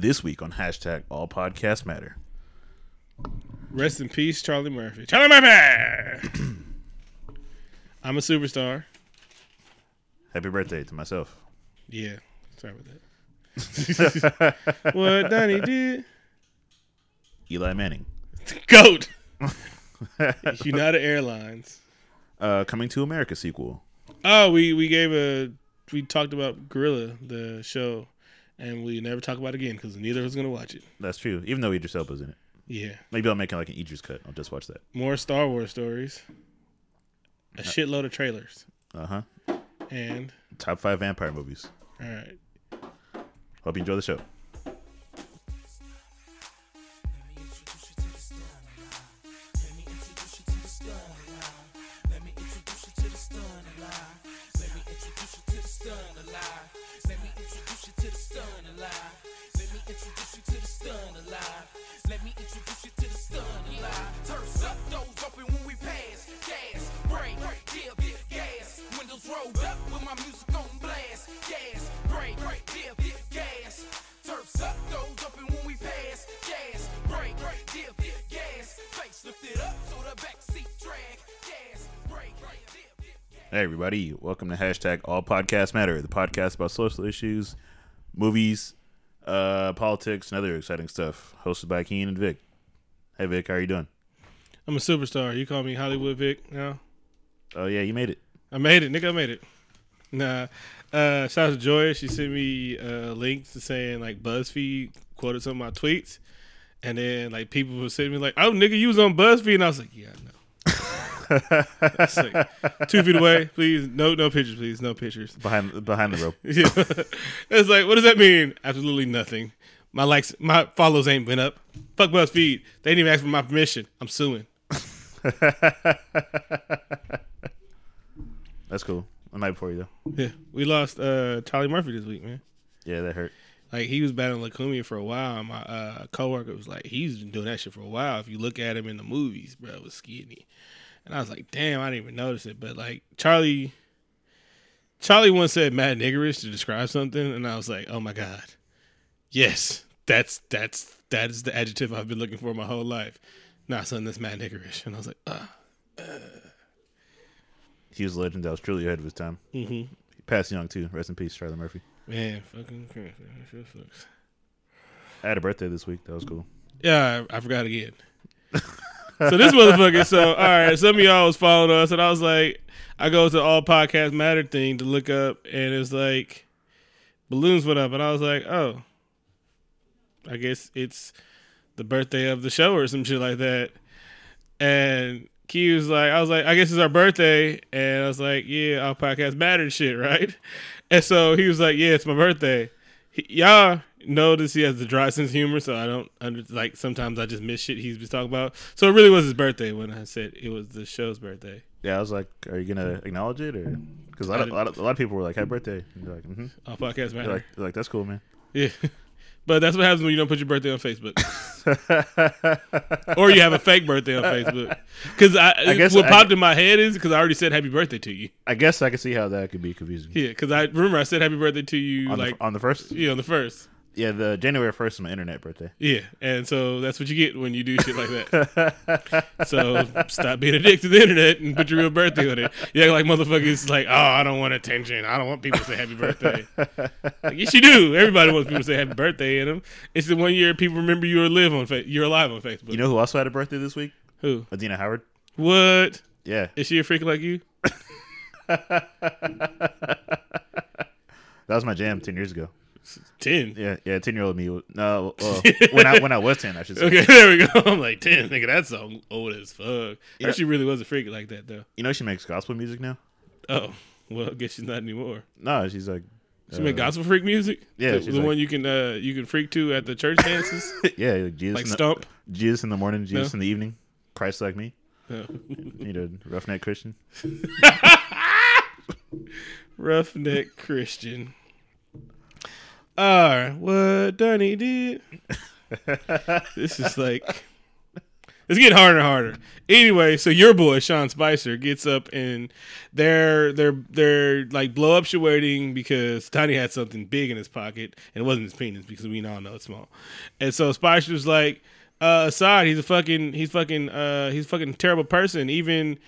This week on hashtag All Podcasts Matter. Rest in peace, Charlie Murphy. Charlie Murphy. I'm a superstar. Happy birthday to myself. Yeah, sorry about that. what Donnie did? Eli Manning. Goat. United Airlines. Uh, coming to America sequel. Oh, we we gave a we talked about Guerrilla the show, and we never talk about it again because neither of us gonna watch it. That's true. Even though Idris Elba's in it. Yeah, Maybe I'll make it like an Idris cut. I'll just watch that. more Star Wars stories, a shitload of trailers, Uh huh. and Top five vampire movies. all right. Hope you enjoy the show. Hey, everybody. Welcome to hashtag All Podcasts Matter, the podcast about social issues, movies, uh, politics, and other exciting stuff. Hosted by Keen and Vic. Hey, Vic, how are you doing? I'm a superstar. You call me Hollywood Vic now. Oh, yeah, you made it. I made it, nigga. I made it. Nah. Uh, shout out to Joy. She sent me uh, links to saying like BuzzFeed quoted some of my tweets, and then like people were sending me like, "Oh, nigga, you was on BuzzFeed," and I was like, "Yeah, I know." Like, two feet away, please. No, no pictures, please. No pictures. Behind, behind the rope. Yeah. it's like, what does that mean? Absolutely nothing. My likes, my follows ain't been up. Fuck BuzzFeed. They didn't even ask for my permission. I'm suing. That's cool. A night before you, though. Yeah, we lost uh, Charlie Murphy this week, man. Yeah, that hurt. Like he was battling leukemia for a while. and My uh, coworker was like, he's been doing that shit for a while. If you look at him in the movies, bro, it was skinny. And I was like, damn, I didn't even notice it. But like Charlie, Charlie once said mad niggerish to describe something, and I was like, oh my god, yes, that's that's that is the adjective I've been looking for my whole life. Not something that's mad niggerish. And I was like, ah, He was a legend that was truly ahead of his time. mm-hmm. He passed young, too. Rest in peace, Charlie Murphy. man, fucking crazy. shit sucks. I had a birthday this week. That was cool. Yeah, I, I forgot again. so this motherfucker. So all right, some of y'all was following us, and I was like, I go to all podcast matter thing to look up, and it's like balloons went up, and I was like, oh, I guess it's the birthday of the show or some shit like that. And Key was like, I was like, I guess it's our birthday, and I was like, yeah, our podcast matter shit, right? And so he was like, yeah, it's my birthday. He, y'all notice he has the dry sense of humor, so I don't under like sometimes I just miss shit he's been talking about. So it really was his birthday when I said it was the show's birthday. Yeah, I was like, are you to acknowledge it? or Because a, lot of- a, lot of- a lot of people were like, happy birthday. And you're like, mm-hmm. Our podcast. You're like, like, that's cool, man. yeah. But that's what happens when you don't put your birthday on Facebook, or you have a fake birthday on Facebook. Because I, I guess what I- popped in my head is because I already said happy birthday to you. I guess I can see how that could be confusing. Yeah, because I remember I said happy birthday to you on, like the, on the first? yeah on the first. Yeah, the January 1st is my internet birthday. Yeah, and so that's what you get when you do shit like that. so stop being a dick to the internet and put your real birthday on it. Yeah, like motherfuckers like, oh, I don't want attention. I don't want people to say happy birthday. Like, yes, you do. Everybody wants people to say happy birthday in them. It's the one year people remember you are live on fa- you're alive on Facebook. You know who also had a birthday this week? who? Adina Howard. What? Yeah. Is she a freak like you? That was my jam 10 years ago. Ten. Yeah, yeah, 10 year old me. No, well, when I when I was 10, I should say. Okay, there we go. I'm like ten. Nigga, that song old as fuck. Yeah. She really was a freak like that though. You know she makes gospel music now? Oh, well, I guess she's not anymore. No, she's like. She make gospel freak music. yeah, the, she's the like- one you can uh you can freak to at the church dances, Yeah, like Jesus, like in the, stump. Jesus in the morning, Jesus No. in the evening. Christ like me. No. Need a roughneck Christian. Roughneck Christian. Right, what Dunny did. this is like It's getting harder and harder. Anyway, so your boy Sean Spicer gets up and they're they're they're like blow up waiting because Tiny had something big in his pocket and it wasn't his penis because we all know it's small. And so Spicer's like, uh Assad, he's a fucking he's fucking uh he's a fucking terrible person. Even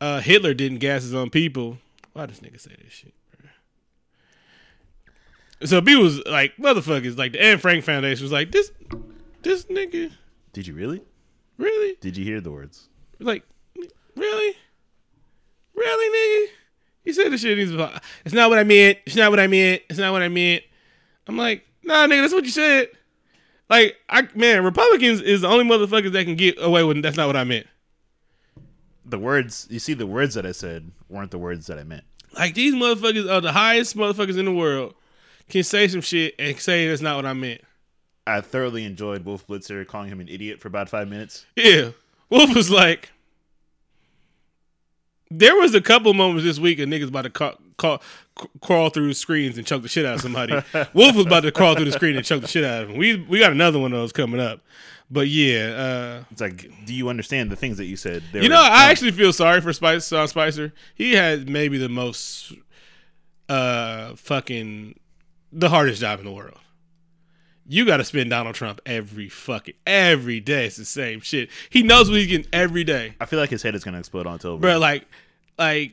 uh Hitler didn't gas his own people. Why does nigga say this shit? So B was like, motherfuckers, like the Anne Frank Foundation was like, this this nigga, Did you really? really? Did you hear the words? Like, really? Really, nigga? He said the shit. He's like, it's not what I meant. It's not what I meant. It's not what I meant. I'm like, nah, nigga, that's what you said. Like, I man, Republicans is the only motherfuckers that can get away with that's not what I meant. The words you see, the words that I said weren't the words that I meant. Like these motherfuckers are the highest motherfuckers in the world. Can say some shit and say that's not what I meant. I thoroughly enjoyed Wolf Blitzer calling him an idiot for about five minutes. Yeah. Wolf was like, there was a couple moments this week of niggas about to ca- ca- crawl through screens and choke the shit out of somebody. Wolf was about to crawl through the screen and choke the shit out of him. We we got another one of those coming up. But yeah, uh, It's like, do you understand the things that you said? They you know, I actually feel sorry for Spice Sean Spicer. He had maybe the most uh fucking the hardest job in the world. You got to spin Donald Trump every fucking every day. It's the same shit. He knows what he's getting every day. I feel like his head is gonna explode on television. bro. Like, like,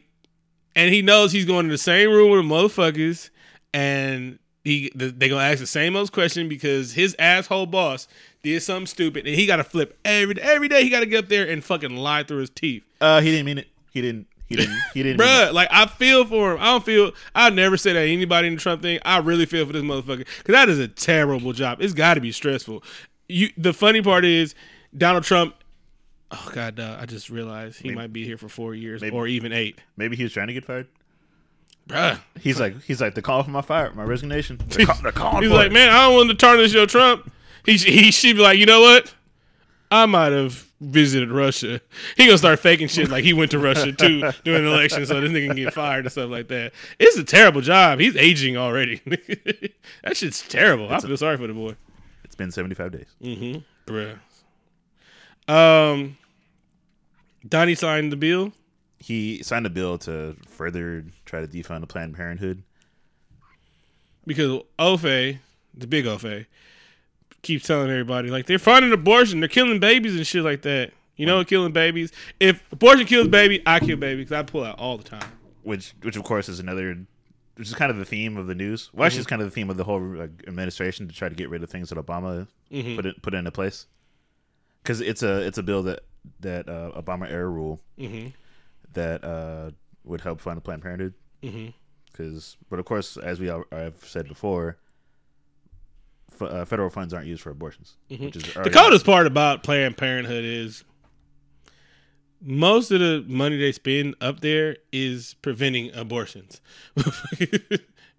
and he knows he's going to the same room with the motherfuckers, and he they gonna ask the same old question because his asshole boss did something stupid, and he got to flip every every day. He got to get up there and fucking lie through his teeth, Uh, he didn't mean it. He didn't. He didn't. He didn't. Bruh, Like I feel for him. I don't feel. I never say that anybody in the Trump thing. I really feel for this motherfucker because that is a terrible job. It's got to be stressful. You. The funny part is Donald Trump. Oh God, dog, I just realized he might be here for four years maybe- or even eight. Maybe he was trying to get fired. Bruh. He's like, he's like, the call for my fire, my resignation. They're, call, they're calling He's like, it. man, I don't want to tarnish your Trump. He he should be like, you know what? I might have visited Russia. He gonna start faking shit like he went to Russia too during the election, so this nigga can get fired and stuff like that. It's a terrible job. He's aging already. that shit's terrible. I feel sorry for the boy. It's been seventy five days. Mm. Bruh. Um, Donnie signed the bill. He signed a bill to further try to defund the Planned Parenthood. because Ofe, the big Ofe, keeps telling everybody like they're finding abortion, they're killing babies and shit like that. You know, killing babies. If abortion kills baby, I kill baby because I pull out all the time. which which of course is another which is kind of the theme of the news. Well, actually, it's kind of the theme of the whole like, administration to try to get rid of things that Obama put it, put into place. Because it's a it's a bill that that uh, Obama era rule that uh, would help fund Planned Parenthood. Because, but of course, as we all, I've said before, f- uh, federal funds aren't used for abortions. Which is The already- coldest part about Planned Parenthood is most of the money they spend up there is preventing abortions.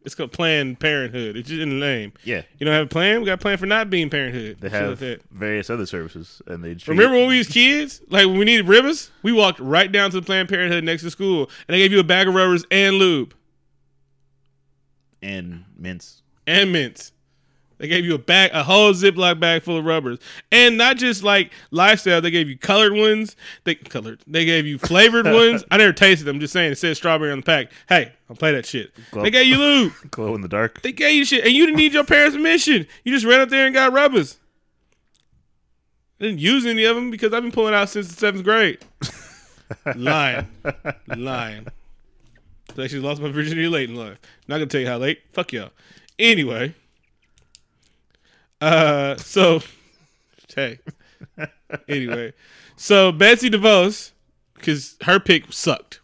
it's called Planned Parenthood. It's just in the name. Yeah, You don't have a plan? We got a plan for not being parenthood. they Shit like have that. various other services, and they treat- Remember when we was kids? Like when we needed rivers, we walked right down to the Planned Parenthood next to school, and they gave you a bag of rubbers and lube and mints. and mints. They gave you a bag, a whole Ziploc bag full of rubbers, and not just like lifestyle. They gave you colored ones. They colored. They gave you flavored ones. I never tasted them. I'm just saying, it said strawberry on the pack. Hey, I'll play that shit. Glow- They gave you lube. Glow in the dark. They gave you shit, and you didn't need your parents' permission. You just ran up there and got rubbers. I didn't use any of them because I've been pulling out since the seventh grade. lying, lying. So I actually lost my virginity late in life. Not gonna tell you how late. Fuck y'all. Anyway, uh, so hey, anyway, so Betsy DeVos, because her pick sucked.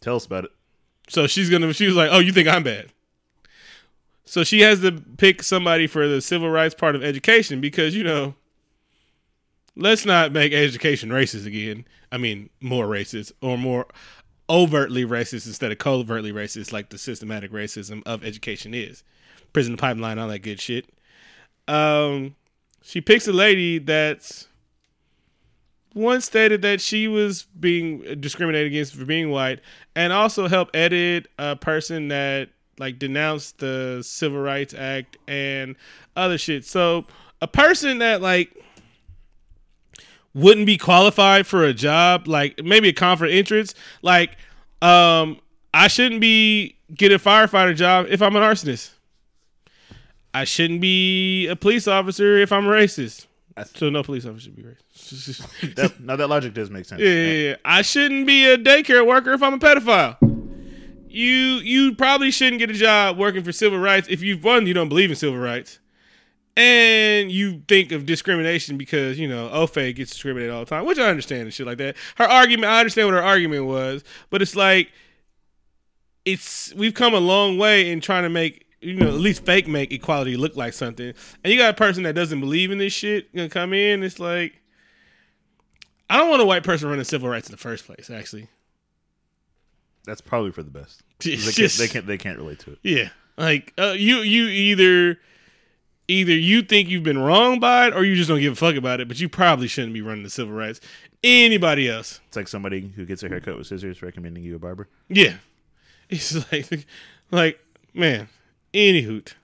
Tell us about it. So she's gonna. She was like, "Oh, you think I'm bad?" So she has to pick somebody for the civil rights part of education because you know, let's not make education racist again. I mean, more racist or more overtly racist instead of covertly racist, like the systematic racism of education is. Prison pipeline, all that good shit. Um, she picks a lady that's once stated that she was being discriminated against for being white and also helped edit a person that like denounced the civil rights act and other shit so a person that like wouldn't be qualified for a job, like maybe a conflict entrance. Like, um, I shouldn't be get a firefighter job if I'm an arsonist. I shouldn't be a police officer if I'm racist. So no police officer should be racist. That, now that logic does make sense. Yeah, yeah, yeah. I shouldn't be a daycare worker if I'm a pedophile. You you probably shouldn't get a job working for civil rights if you've one you don't believe in civil rights, and you think of discrimination because you know Ofe gets discriminated all the time, which I understand and shit like that. Her argument, I understand what her argument was, but it's like it's we've come a long way in trying to make you know at least fake make equality look like something, and you got a person that doesn't believe in this shit gonna come in. It's like I don't want a white person running civil rights in the first place. Actually, That's probably for the best. They, can't, they can't. They can't relate to it. yeah, like uh, you you either either you think you've been wrong by it or you just don't give a fuck about it. But you probably shouldn't be running the civil rights. Anybody else? It's like somebody who gets a haircut with scissors recommending you a barber. Yeah, it's like like man, any hoot.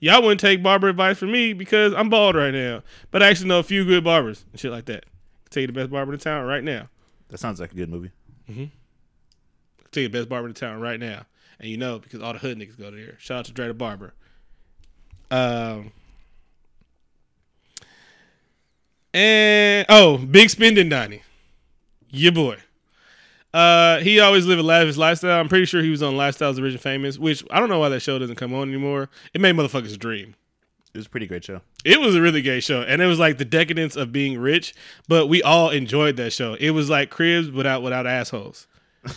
Y'all wouldn't take barber advice from me because I'm bald right now, but I actually know a few good barbers and shit like that. Tell you the best barber in town right now. That sounds like a good movie. mm-hmm Tell you the best barber in town right now, and you know because all the hood niggas go there. Shout out to Dre the Barber. Um. And oh, big spending Donnie, your boy. Uh, he always lived a lavish lifestyle. I'm pretty sure he was on Lifestyles of Original Famous, which I don't know why that show doesn't come on anymore. It made motherfuckers dream. It was a pretty great show. It was a really gay show, and it was like the decadence of being rich. But we all enjoyed that show. It was like Cribs without without assholes.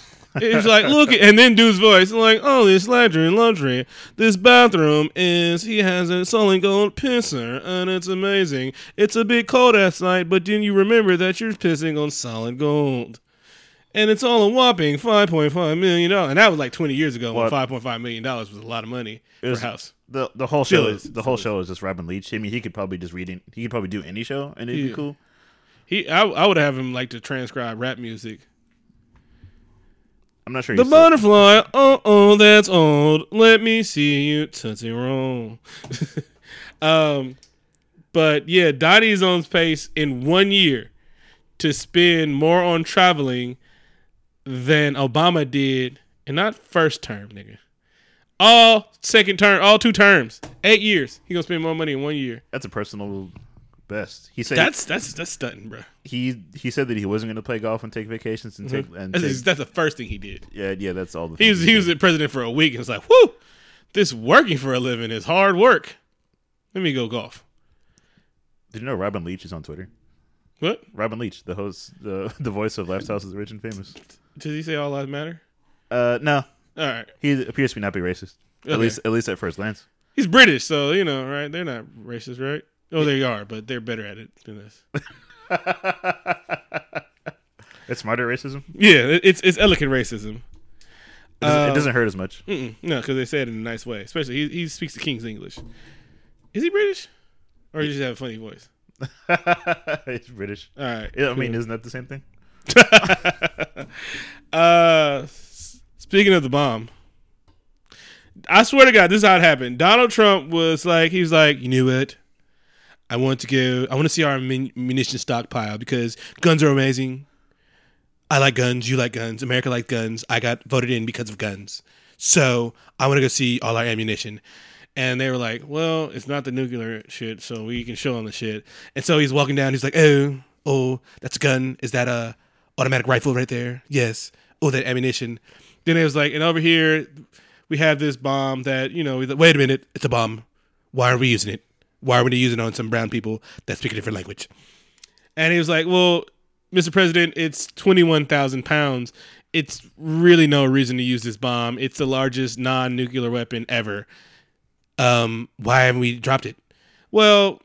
It was like look, at, and then dude's voice like, "Oh, this laundry and laundry. This bathroom is he has a solid gold pisser, and it's amazing. It's a bit cold outside, but then you remember that you're pissing on solid gold." And it's all a whopping five point five million dollars, and that was like twenty years ago when five point five million dollars was a lot of money It for was- a house. the The whole show is. is the whole show is just Robin Leach. I mean, he could probably just read. it- He could probably do any show and it'd Yeah. be cool. He, I, I would have him like to transcribe rap music. I'm not sure. The still- butterfly, oh oh, that's old. Let me see you tootsie roll. um, but yeah, Donnie's on pace in one year to spend more on traveling than Obama did, and not first term, nigga. All second term, all two terms, eight years. He gonna spend more money in one year. That's a personal best. He said That's that's that's stunning, bro. he he said that he wasn't going to play golf and take vacations and take and Mm-hmm. That's, take, that's the first thing he did. yeah yeah that's all the He was he was the president for a week and was like, "Whoo, this working for a living is hard work. Let me go golf." Did you know Robin Leach is on Twitter? What Robin Leach, the host, the the voice of Lifestyles is Rich and Famous. Does he say? All lives matter. Uh, no, All right, he appears to be not be racist. Okay. At least at least at first glance. he's British, so you know, right? They're not racist, right? Oh, they are, but they're better at it than us. It's smarter racism. Yeah, it's it's elegant racism. It doesn't, Uh, it doesn't hurt as much. No, because they say it in a nice way. Especially he he speaks the King's English. Is he British, or he just have a funny voice? it's British. All right. I mean, cool. isn't that the same thing? Uh, speaking of the bomb, I swear to God, this is how it happened. Donald Trump was like, he was like, you knew it. I want to go. I want to see our mun- munition stockpile because guns are amazing. I like guns. You like guns. America likes guns. I got voted in because of guns. So I want to go see all our ammunition. And they were like, well, it's not the nuclear shit, so we can show them the shit. And so he's walking down. He's like, oh, oh, that's a gun. Is that a automatic rifle right there? Yes. Oh, that ammunition. Then it was like, and over here, we have this bomb that, you know, wait a minute, it's a bomb. Why are we using it? Why are we using it on some brown people that speak a different language? And he was like, well, Mr. President, it's 21,000 pounds. It's really no reason to use this bomb. It's the largest non nuclear weapon ever. Um, why haven't we dropped it? Well,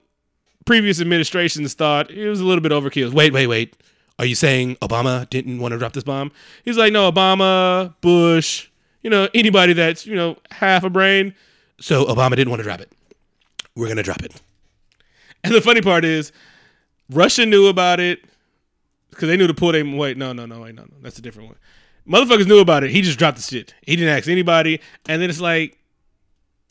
previous administrations thought it was a little bit overkill. Wait, wait, wait. Are you saying Obama didn't want to drop this bomb? He's like, no, Obama, Bush, you know, anybody that's, you know, half a brain. So Obama didn't want to drop it. We're going to drop it. And the funny part is, Russia knew about it because they knew to pull them. Wait, no, no, no, wait, no, no, that's a different one. Motherfuckers knew about it. He just dropped the shit. He didn't ask anybody. And then it's like,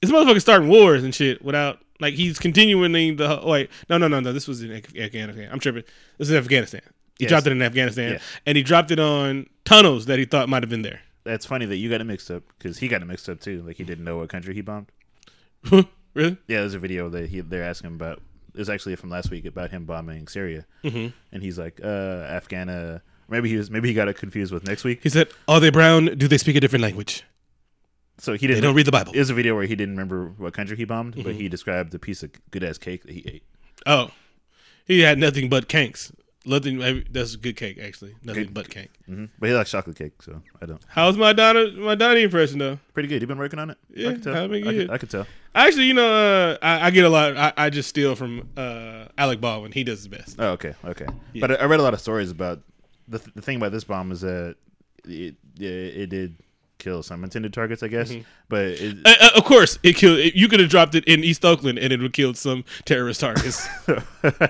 this motherfucker starting wars and shit without Like he's continuing the wait. No, no, no, no. This was in Afghanistan. I'm tripping. This is Afghanistan. He Yes. dropped it in Afghanistan, Yeah. and he dropped it on tunnels that he thought might have been there. That's funny that you got it mixed up because he got it mixed up too. Like he didn't know what country he bombed. really? Yeah, there's a video that he they're asking him about. It was actually from last week about him bombing Syria, mm-hmm. and he's like, uh, Afghana. Maybe he was. Maybe he got it confused with next week. He said, "Are they brown? Do they speak a different language? So he didn't. don't read the Bible." It was a video where he didn't remember what country he bombed, but Mm-hmm. he described the piece of good ass cake that he ate. Oh, he had nothing but cakes. Nothing. That's good cake, actually. Nothing Good- but cake. hmm But he likes chocolate cake, so I don't. How's my Donna? My Donnie impression though? Pretty good. You've been working on it. Yeah, I can tell. I mean, I, yeah. could, I could tell. Actually, you know, uh, I, I get a lot. I, I just steal from uh, Alec Baldwin. He does his best. Oh, okay, okay. But I, I read a lot of stories about the th- the thing about this bomb is that it it, it did kill some intended targets, I guess. Mm-hmm. But it, Uh, uh, of course, it killed. It, you could have dropped it in East Oakland, and it would have killed some terrorist targets.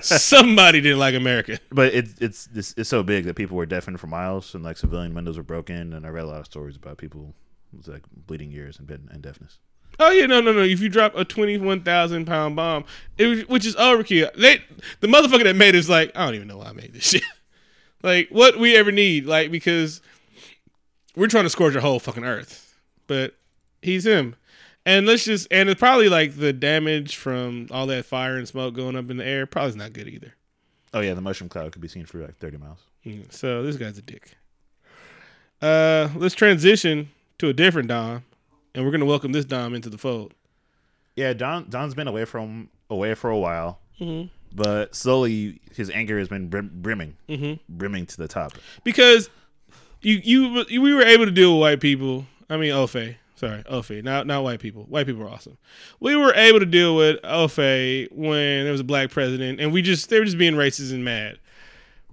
Somebody didn't like America. but it, it's it's it's so big that people were deafened for miles, and like civilian windows were broken. And I read a lot of stories about people with like bleeding ears and, and deafness. Oh yeah, no, no, no. If you drop a twenty-one thousand pound bomb, it, which is overkill, they the motherfucker that made it is like, I don't even know why I made this shit. like, what we ever need, like, because we're trying to scorch a whole fucking earth, but he's him, and let's just, and it's probably like the damage from all that fire and smoke going up in the air probably is not good either. Oh yeah, the mushroom cloud could be seen for like thirty miles. Mm, So this guy's a dick. Uh, let's transition to a different Dom, and we're gonna welcome this Dom into the fold. Yeah, Don Don's been away from away for a while, Mm-hmm. but slowly his anger has been brim, brimming, brimming to the top. because you, you we were able to deal with white people. I mean, Ofe. Sorry, Ofe. Not not white people. White people are awesome. We were able to deal with Ofe when there was a black president, and we just they were just being racist and mad.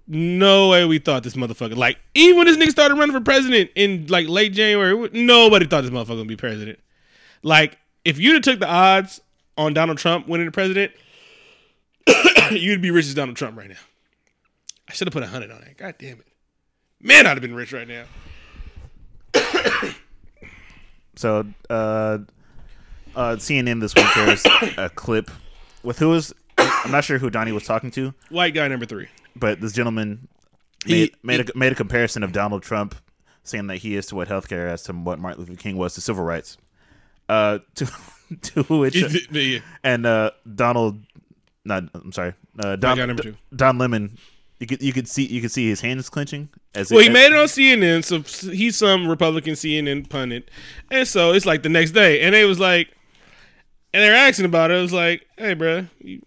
No way we thought this motherfucker like even when this nigga started running for president in like late January, nobody thought this motherfucker would be president. Like if you'd have took the odds on Donald Trump winning the president, you'd be rich as Donald Trump right now. I should have put a hundred on that. God damn it. Man, I'd have been rich right now. So, uh, uh, CNN this week there's a clip with who was I'm not sure who Donnie was talking to, White guy number three. but this gentleman He- made made a, made a comparison of Donald Trump saying that he is to what healthcare as to what Martin Luther King was to civil rights. Uh, to to which Yeah. and uh, Donald, not I'm sorry, uh, Don guy number two. Don Lemon. You could you could see you could see his hands clenching as Well, he as- made it on CNN, so he's some Republican CNN pundit, and so it's like the next day, and they was like, and they were asking about it. It was like, hey, bro, you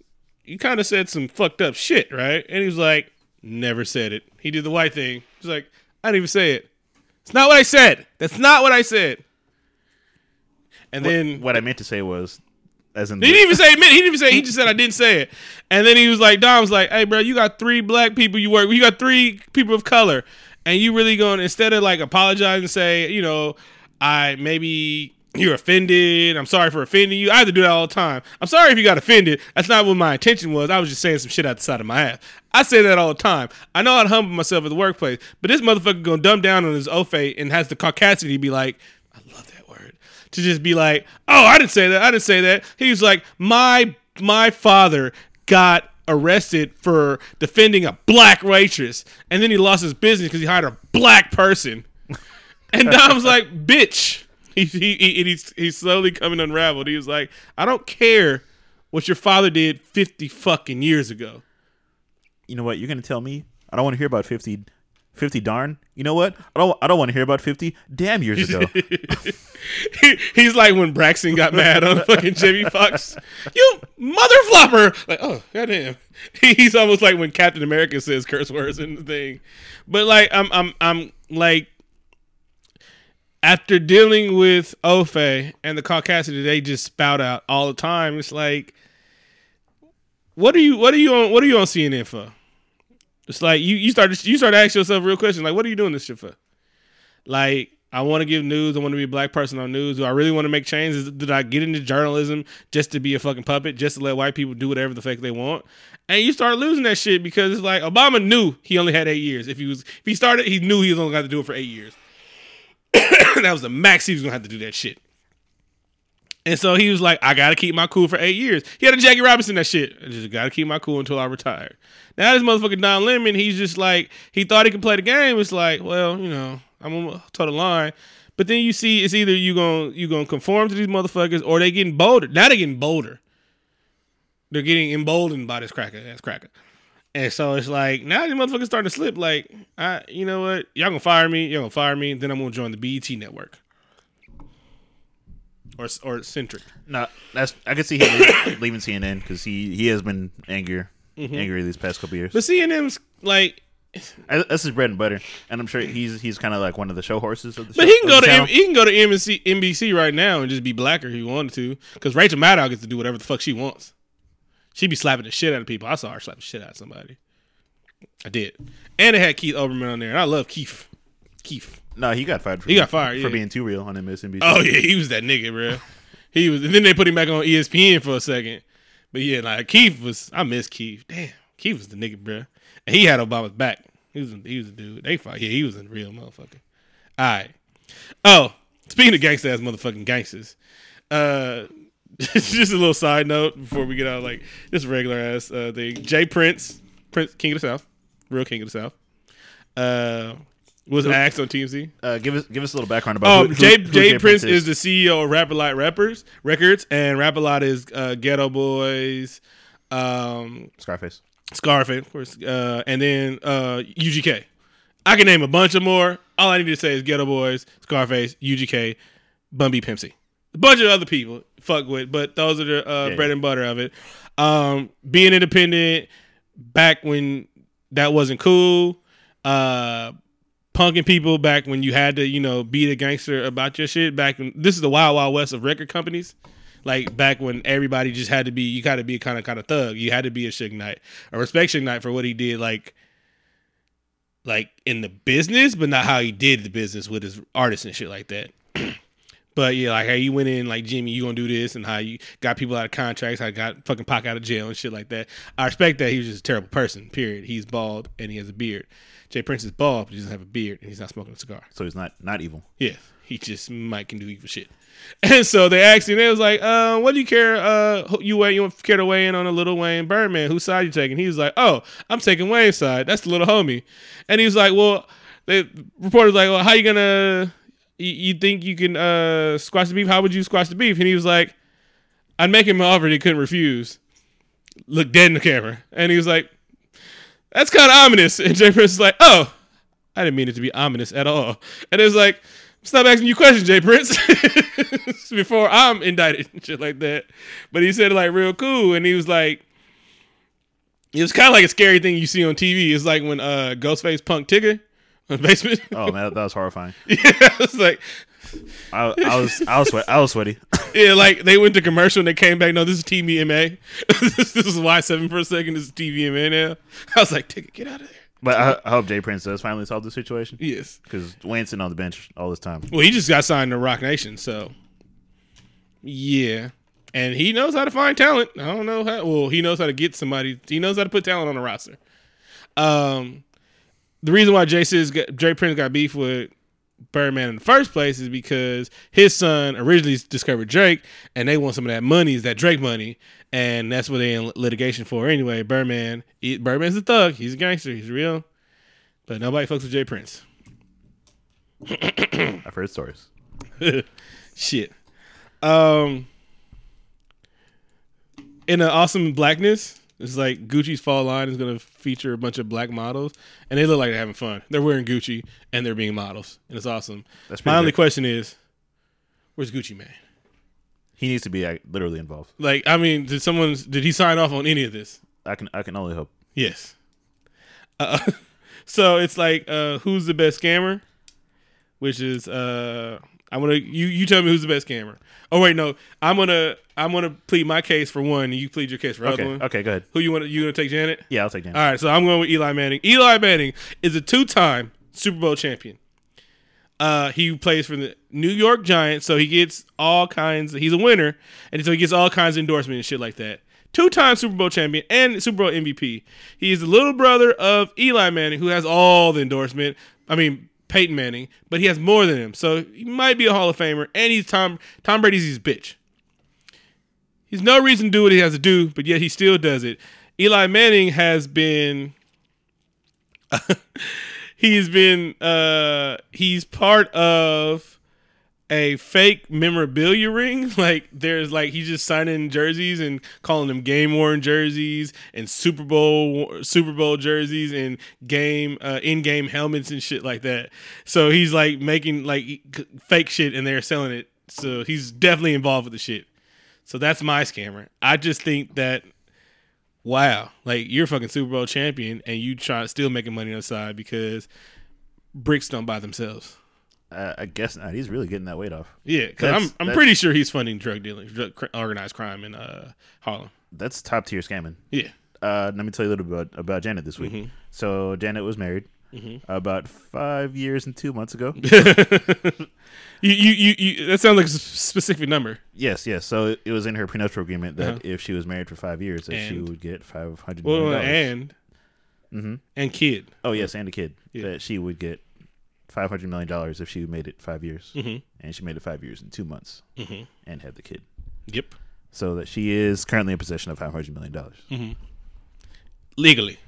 you kind of said some fucked up shit, right? And he was like, never said it. He did the white thing. He's like, I didn't even say it. It's not what I said. That's not what I said. And then what I meant to say was, as in He didn't even say admit. He didn't even say. He just said I didn't say it. And then he was like, Dom was like, "Hey, bro, you got three black people you work. with. You got three people of color, and you really going instead of like apologize and say, you know, I maybe you're offended. I'm sorry for offending you. I have to do that all the time. I'm sorry if you got offended. That's not what my intention was. I was just saying some shit out the side of my ass. I say that all the time. I know how to humble myself at the workplace, but this motherfucker gonna dumb down on his ofe and has the caucasity to be like, I love that word to just be like, "Oh, I didn't say that. I didn't say that." He was like, "My my father got arrested for defending a black waitress, and then he lost his business because he hired a black person." And Dom's like, "Bitch." He, he, he he's he's slowly coming unraveled. He was like, "I don't care what your father did fifty fucking years ago." you know what? You're gonna tell me I don't want to hear about 50, 50 darn. You know what? I don't. I don't want to hear about fifty damn years ago. He- he's like when Braxton got mad on fucking Jimmy Fox. You mother flopper! Like, oh goddamn. He's almost like when Captain America says curse words in the thing. But like, I'm, I'm, I'm like, after dealing with Ofe and the caucasity they just spout out all the time, it's like, what are you, what are you on, what are you on CNN for? It's like you, you start, you start to ask yourself real questions like, what are you doing this shit for? Like, I want to give news. I want to be a black person on news. Do I really want to make changes? Did I get into journalism just to be a fucking puppet, just to let white people do whatever the fuck they want? And you start losing that shit because it's like Obama knew he only had eight years. If he was, if he started, he knew he was only going to do it for eight years. that was the max he was to have to do that shit. And so he was like, I gotta keep my cool for eight years. He had a Jackie Robinson that shit. I just gotta keep my cool until I retire. Now this motherfucker Don Lemon, he's just like he thought he could play the game. It's like, well, you know, I'm gonna toe the line. But then you see it's either you gonna you gonna conform to these motherfuckers or they getting bolder. Now they getting bolder. They're getting emboldened by this cracker ass cracker. And so it's like now these motherfuckers starting to slip. Like, I you know what? Y'all gonna fire me, y'all gonna fire me, then I'm gonna join the BET network. Or or centric. No, that's I could see him leaving- CNN because he he has been angrier, mm-hmm. angrier these past couple years. But CNN's like That's his bread and butter, and I'm sure he's he's kind of like one of the show horses of the. But show, But he can go to. M- he can go to NBC right now and just be blacker if he wanted to. Because Rachel Maddow gets to do whatever the fuck she wants. She'd be slapping the shit out of people. I saw her slap the shit out of somebody. I did, and it had Keith Olbermann on there, and I love Keith. Keith. No, he got fired. For He got fired, for yeah. being too real on MSNBC. Oh yeah, he was that nigga, bro. He was. And then they put him back on ESPN for a second. But yeah, like Keith was. I miss Keith. Damn, Keith was the nigga, bro. And he had Obama's back. He was. He was a dude. They fought. Yeah, he was a real motherfucker. All right. Oh, speaking of gangsta ass motherfucking gangsters, uh, just a little side note before we get out, like this regular ass uh, thing. J. Prince, Prince King of the South, real King of the South, uh, was asked on TMZ. Uh, give us give us a little background about. Um, who, Jay, who, who J. Prince is. the CEO of Rap A Rappers Records, and Rap A Lot is uh, Geto Boys, um, Scarface. Scarface, of course, uh, and then uh, UGK. I can name a bunch of more. All I need to say is Geto Boys, Scarface, UGK, Bun B Pimp C. A bunch of other people fuck with, but those are the uh, Yeah, bread yeah. and butter of it. Um, being independent back when that wasn't cool. Uh, punking people back when you had to, you know, be the gangster about your shit. Back when this is the wild, wild west of record companies. Like back when everybody just had to be, you got to be kind of kind of thug. You had to be a Suge Knight. I respect Suge Knight for what he did, like, like in the business, but not how he did the business with his artists and shit like that. But yeah, like how you went in, like Jimmy, you gonna do this, and how you got people out of contracts, how you got fucking Pac out of jail and shit like that. I respect that he was just a terrible person. Period. He's bald and he has a beard. J. Prince is bald, but he doesn't have a beard, and he's not smoking a cigar. So he's not not evil. Yeah, he just might can do evil shit. And so they asked him, they was like, uh, what do you care? Uh, you weigh, you care to weigh in on a little Wayne Birdman? Whose side you taking? He was like, oh, I'm taking Wayne's side. That's the little homie. And he was like, well, the reporter's like, well, how you gonna? You, you think you can uh squash the beef? How would you squash the beef? And he was like, I'd make him an offer he couldn't refuse. Look dead in the camera, and he was like, that's kind of ominous. And J. Prince is like, oh, I didn't mean it to be ominous at all. And it was like, stop asking you questions, J. Prince, before I'm indicted and shit like that. But he said it like real cool, and he was like, it was kind of like a scary thing you see on TV. It's like when uh, Ghostface punked Tigger basement. Oh man, that, that was horrifying. yeah, it's like I, I was I was sweat, I was sweaty. yeah, like they went to commercial and they came back. No, this is TVMA. this, this is Y seven for a second. This is TVMA now. I was like, take it, get out of there. But I, I hope J. Prince does finally solve the situation Yes. because Wayne's sitting on the bench all this time. Well, he just got signed to Roc Nation, so yeah. And he knows how to find talent. I don't know how. Well, he knows how to get somebody. He knows how to put talent on the roster. Um, the reason why Jay got, J. Prince got beef with Birdman in the first place is because his son originally discovered Drake, and they want some of that money, is that Drake money, and that's what they in litigation for anyway. Birdman, he, Birdman's a thug. He's a gangster. He's real, but nobody fucks with J. Prince. I've heard stories. Shit. Um in an awesome blackness, it's like Gucci's fall line is gonna feature a bunch of black models and they look like they're having fun. They're wearing Gucci and they're being models. And it's awesome. That's My only good. question is, where's Gucci Mane? He needs to be like, literally involved. Like, I mean, did someone did he sign off on any of this? I can I can only hope. Yes. Uh, so it's like, uh, who's the best scammer? Which is, uh, I'm gonna you you tell me who's the best camera. Oh wait, no, I'm gonna I'm gonna plead my case for one, and you plead your case for Okay, other one. okay, good. Who you want? You gonna take Janet? Yeah, I'll take Janet. All right, so I'm going with Eli Manning. Eli Manning is a two-time Super Bowl champion. Uh, he plays for the New York Giants, so he gets all kinds. He's a winner, and so he gets all kinds of endorsement and shit like that. Two-time Super Bowl champion and Super Bowl MVP. He is the little brother of Eli Manning, who has all the endorsement. I mean Peyton Manning, but he has more than him, so he might be a Hall of Famer. And he's Tom Tom Brady's his bitch. He's no reason to do what he has to do, but yet he still does it. Eli Manning has been he's been uh he's part of a fake memorabilia ring. Like there's like he's just signing jerseys and calling them game worn jerseys and Super Bowl Super Bowl jerseys and game uh, in game helmets and shit like that. So he's like making like fake shit and they're selling it. So he's definitely involved with the shit. So that's my scammer. I just think that wow, like you're fucking Super Bowl champion and you try still making money on the side because bricks don't buy themselves. Uh, I guess not. He's really getting that weight off. Yeah, because I'm I'm that's- pretty sure he's funding drug dealing, drug, organized crime in uh, Harlem. That's top tier scamming. Yeah, Uh, let me tell you a little bit about, about Janet this week. Mm-hmm. So Janet was married about five years and two months ago. you, you you you that sounds like a specific number. yes, yes. So it was in her prenuptial agreement that Uh-huh. if she was married for five years, that she would get five hundred Well, and Mm-hmm. and kid. Oh yes, and a kid. Yeah. That she would get five hundred million dollars if she made it five years, Mhm. and she made it five years in two months, Mhm. and had the kid. Yep, So that she is currently in possession of five hundred million dollars. legally,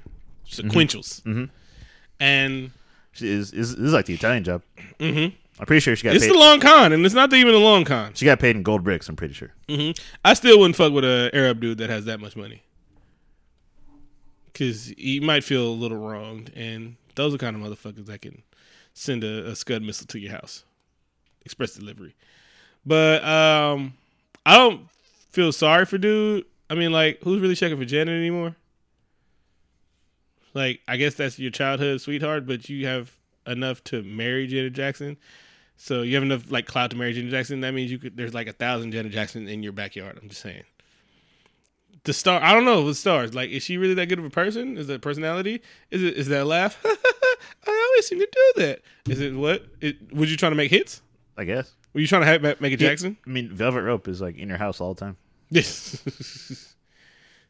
sequentials, Mhm. and She is, is this is like the Italian job. Mm-hmm. I'm pretty sure she got it's paid. the long con, and it's not even a long con. she got paid in gold bricks. I'm pretty sure. I still wouldn't fuck with a Arab dude that has that much money, because he might feel a little wronged, and those are kind of motherfuckers that can send a, a Scud missile to your house, express delivery. But um, I don't feel sorry for dude. I mean, like, who's really checking for Janet anymore? Like, I guess that's your childhood sweetheart, but you have enough to marry Janet Jackson. So you have enough like clout to marry Janet Jackson. That means you could. There's like a thousand Janet Jackson in your backyard. I'm just saying. The star. I don't know. The stars. Like, is she really that good of a person? Is that personality? Is it? Is that a laugh? I always seem to do that. Is it what? It, was you trying to make hits? I guess. Were you trying to have, make a Jackson? I mean, Velvet Rope is like in your house all the time. Yes.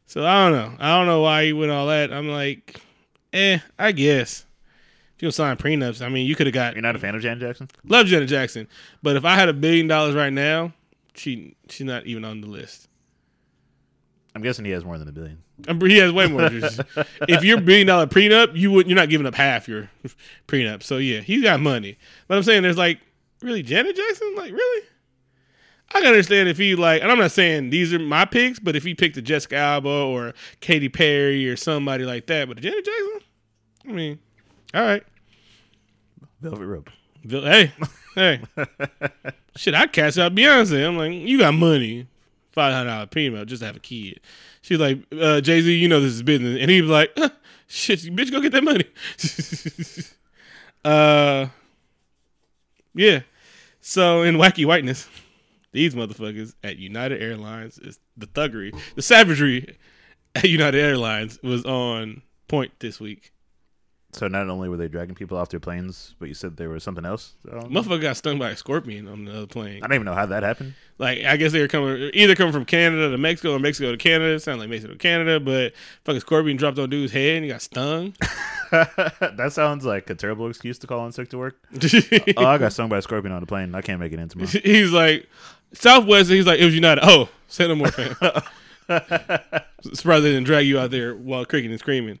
so I don't know. I don't know why he went all that. I'm like, eh. I guess. If you don't sign prenups, I mean, you could have got You're not a fan of Janet Jackson? Love Janet Jackson, but if I had a billion dollars right now, she she's not even on the list. I'm guessing he has more than a billion. He has way more. if you're billion dollar prenup, you would you're not giving up half your prenup. So yeah, he's got money. But I'm saying there's like really Janet Jackson, like really. I can understand if he like, and I'm not saying these are my picks, but if he picked a Jessica Alba or Katy Perry or somebody like that, but Janet Jackson, I mean, all right. Velvet Rope. Hey, hey, shit! I cash out Beyonce. I'm like, you got money, five hundred dollar premium just to have a kid. She's like, uh, Jay Z, you know this is business, and he was like, huh, shit, bitch, go get that money. uh, yeah. So in wacky whiteness, these motherfuckers at United Airlines is the thuggery, the savagery at United Airlines was on point this week. So not only were they dragging people off their planes, but you said there was something else. Um, Motherfucker got stung by a scorpion on the other plane. I don't even know how that happened. Like I guess they were coming either coming from Canada to Mexico or Mexico to Canada. Sound like Mexico to Canada, but fucking scorpion dropped on dude's head and he got stung. that sounds like a terrible excuse to call in sick to work. oh, I got stung by a scorpion on the plane. I can't make it in tomorrow. he's like Southwest. He's like it was United. Oh, say no more, fam. Surprised they didn't drag you out there while kicking and screaming.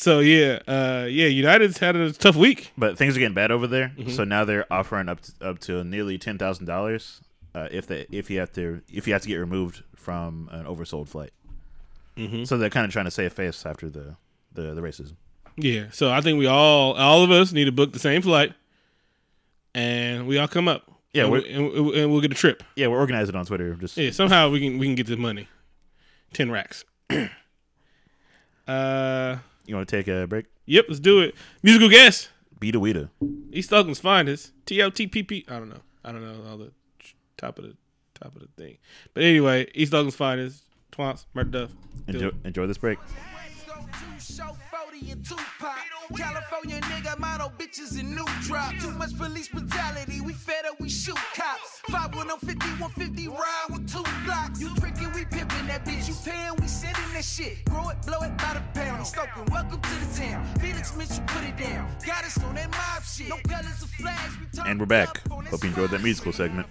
So yeah, uh, yeah, United's had a tough week. But things are getting bad over there, Mm-hmm. so now they're offering up to, up to nearly ten thousand dollars uh, if they if you have to if you have to get removed from an oversold flight. Mm-hmm. So they're kind of trying to save face after the, the the racism. Yeah, so I think we all, all of us, need to book the same flight, and we all come up. Yeah, and, we, and, and we'll get a trip. Yeah, we're organizing on Twitter. Just Yeah, somehow we can we can get the money, ten racks. uh, you want to take a break? yep, let's do it. Musical guest, Beat a Weeda. East Oakland's finest, TLTPP. I don't know, I don't know all the top of the top of the thing, but anyway, East Oakland's finest, Twants, Murder Duff. Enjoy, enjoy this break. West go two show 40 and Tupac. California nigga, model bitches and new drop. Too much police brutality, we fed up, we shoot cops. 5150, 150 ride with two blocks. You trickin', we pimpin' that bitch. You payin', we sending that shit. Grow it, blow it by the pound. Stoking, welcome to the town. Felix Mitchell, put it down. Got us on that mob shit. No colors or flags. We turn And we're back. Hope you enjoyed that musical segment.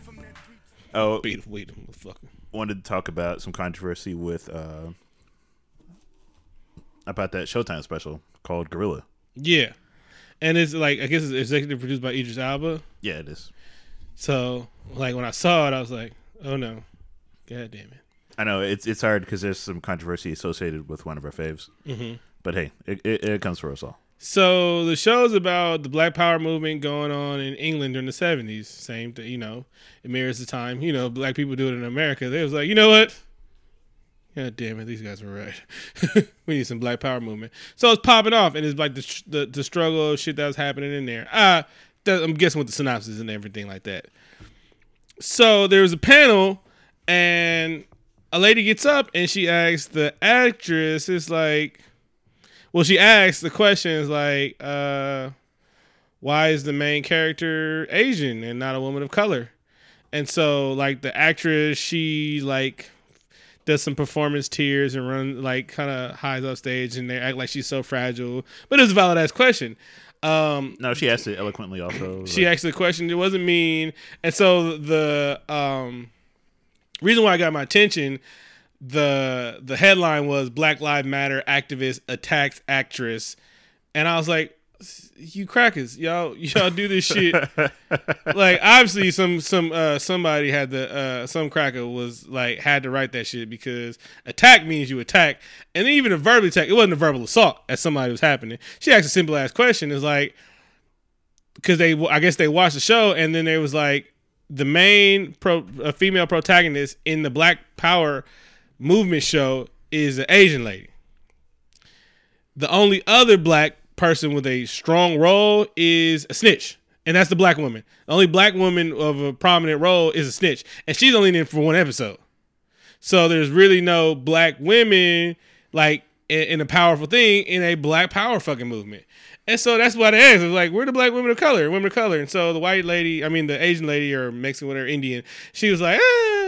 Oh, Wait, wait, motherfucker. wanted to talk about some controversy with uh, about that Showtime special called Guerrilla. Yeah, and it's like I guess it's executive produced by Idris Elba. Yeah, it is. So like when I saw it, I was like, oh no, god damn it. I know it's it's hard because there's some controversy associated with one of our faves. Mm-hmm. But hey, it, it, it comes for us all. So the show's about the Black Power movement going on in England during the seventies. Same thing, you know, it mirrors the time. You know, black people do it in America. They was like, you know what? God damn it, these guys were right. we need some Black Power movement. So it's popping off, and it's like the the, the struggle shit that was happening in there. Uh I'm guessing with the synopsis and everything like that. So there was a panel, and a lady gets up and she asks the actress, "It's like." Well, she asks the question is like, uh, why is the main character Asian and not a woman of color? And so, like the actress, she like does some performance tears and run like kind of hides off stage, and they act like she's so fragile. But it's a valid ass question. Um, No, she asked it eloquently. Also, she asked the question. It wasn't mean, and so the um, reason why I got my attention, the the headline was Black Lives Matter activist attacks actress, and I was like, you crackers, y'all y'all do this shit. like obviously some some uh somebody had the uh some cracker was like had to write that shit because attack means you attack, and even a verbal attack, it wasn't a verbal assault as somebody was happening. She asked a simple ass question, is like because they I guess they watched the show and then there was like the main pro a female protagonist in the Black Power movement show is an Asian lady. The only other black person with a strong role is a snitch, and that's the black woman. The only black woman of a prominent role is a snitch, and she's only in for one episode. So there's really no black women like in, a powerful thing in a black power fucking movement. And so that's why they asked. Like, we're the black women of color, women of color. And so the white lady, I mean the Asian lady or Mexican, whatever, Indian, she was like, ah.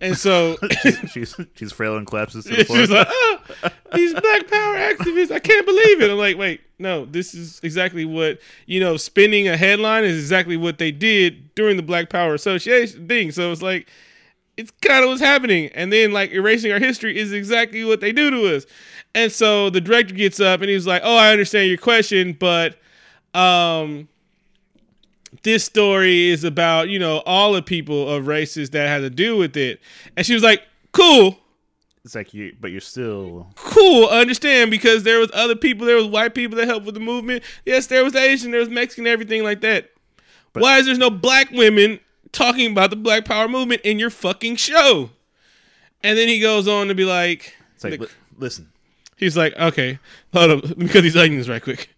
And so she's she's frail and collapses to the floor. was like, oh, these black power activists, I can't believe it. I'm like, wait, no, this is exactly what, you know, spinning a headline is exactly what they did during the Black Power Association thing. So it's like, it's kind of what's happening. And then, like, erasing our history is exactly what they do to us. And so the director gets up and he's like, oh, I understand your question, but, um, this story is about you know all the people of races that had to do with it. And she was like cool. It's like you, but you're still. cool understand because there was other people there was white people that helped with the movement. Yes there was asian there was mexican everything like that. Why is there no black women talking about the black power movement in your fucking show? And then he goes on to be like It's like, li- listen, he's like okay hold up let me cut these onions right quick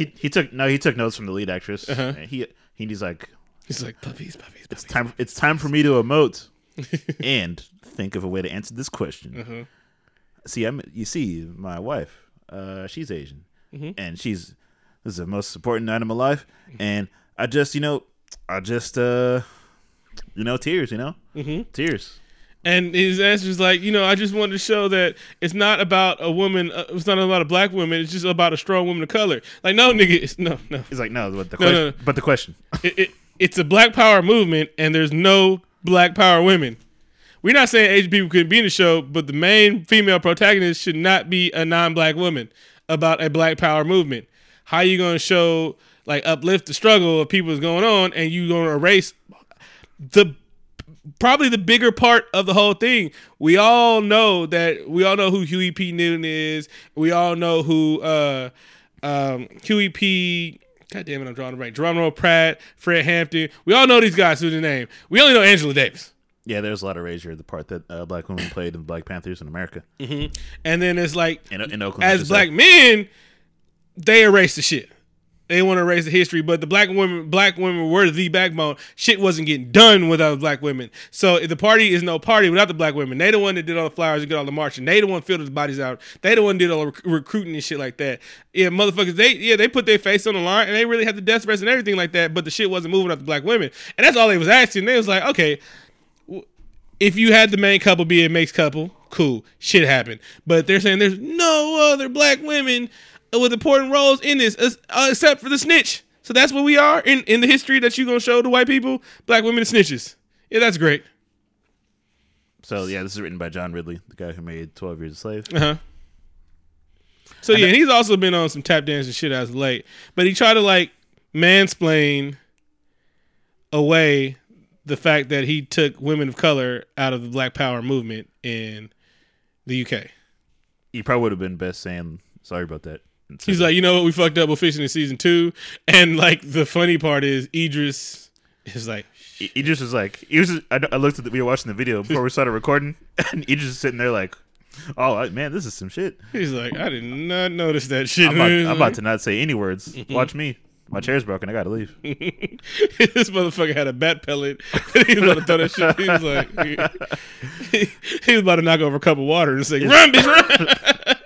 he he took no, he took notes from the lead actress. Uh-huh. And he he's like, he's like puppies puppies it's time. It's time for me to emote and think of a way to answer this question. Uh-huh. See, I'm. You see, my wife, uh, she's Asian, Mm-hmm. and she's this is the most important night of my life, and I just, you know, I just, uh, you know, tears, you know, mm-hmm. tears. And his answer is like, you know, I just wanted to show that it's not about a woman. Uh, it's not about a black woman. It's just about a strong woman of color. Like, no, nigga, it's, no, no. He's like, no, but the No, question, no, no. but the question, It, it, it's a black power movement, and there's no black power women. We're not saying Asian people couldn't be in the show, but the main female protagonist should not be a non-black woman about a black power movement. How you gonna show like uplift the struggle of people that's going on, and you gonna erase the probably the bigger part of the whole thing. We all know that we all know who Huey P. Newton is. We all know who uh um Huey P. God damn it, I'm drawing a blank. Geronimo Pratt, Fred Hampton. We all know these guys who's the name. We only know Angela Davis. yeah, there's a lot of erasure. The part that uh, black women played in the Black Panthers in America, And then it's like in, in Oakland, as black like- men, they erase the shit. They want to erase the history, but the black women, black women were the backbone. Shit wasn't getting done without the black women. So the party is no party without the black women. They the one that did all the flowers and did all the marching. They the one filled the bodies out. They the one did all the rec- recruiting and shit like that. Yeah, motherfuckers. They yeah they put their face on the line and they really had the death threats and everything like that. But the shit wasn't moving out the black women, and that's all they was asking. They was like, okay, if you had the main couple be a mixed couple, cool, shit happened. But they're saying there's no other black women with important roles in this uh, except for the snitch. So that's what we are in, in the history that you're gonna show to white people. Black women and snitches. Yeah, that's great. So yeah, this is written by John Ridley, the guy who made Twelve Years a Slave. Uh huh. So yeah, and he's also been on some tap dancing shit as of late, but he tried to like mansplain away the fact that he took women of color out of the Black Power movement in the UK. He probably would have been best saying sorry about that. He's like, you know what, we fucked up with fishing in season two, and like the funny part is Idris is like, he just was like, he was. Just, I, I looked at the, we were watching the video before we started recording, and he just sitting there like, oh I- man, this is some shit. he's like, I did not notice that shit. I'm about, I'm about to not say any words. Mm-hmm. Watch me. My chair's broken. I gotta leave. this motherfucker had a bat pellet. he was about to throw that shit. He was like, he, he was about to knock over a cup of water and say, "Run, bitch, run!"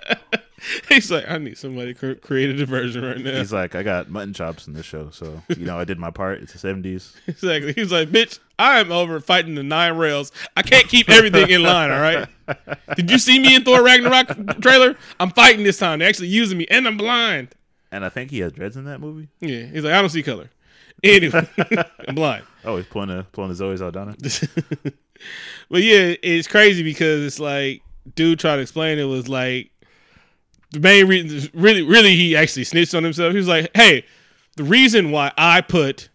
He's like, I need somebody to create a diversion right now. He's like, I got mutton chops in this show, so you know I did my part. It's the '70s. exactly. He's like, bitch, I am over fighting the nine realms. I can't keep everything in line. All right. Did you see me in Thor Ragnarok trailer? I'm fighting this time. They're actually using me, and I'm blind. And I think he has dreads in that movie. Yeah. He's like, I don't see color. Anyway, I'm blind. Oh, he's pulling a pulling a Zoe Saldana. But yeah, it's crazy because it's like dude tried to explain it was like the main reason really really he actually snitched on himself. He was like, "Hey, the reason why I put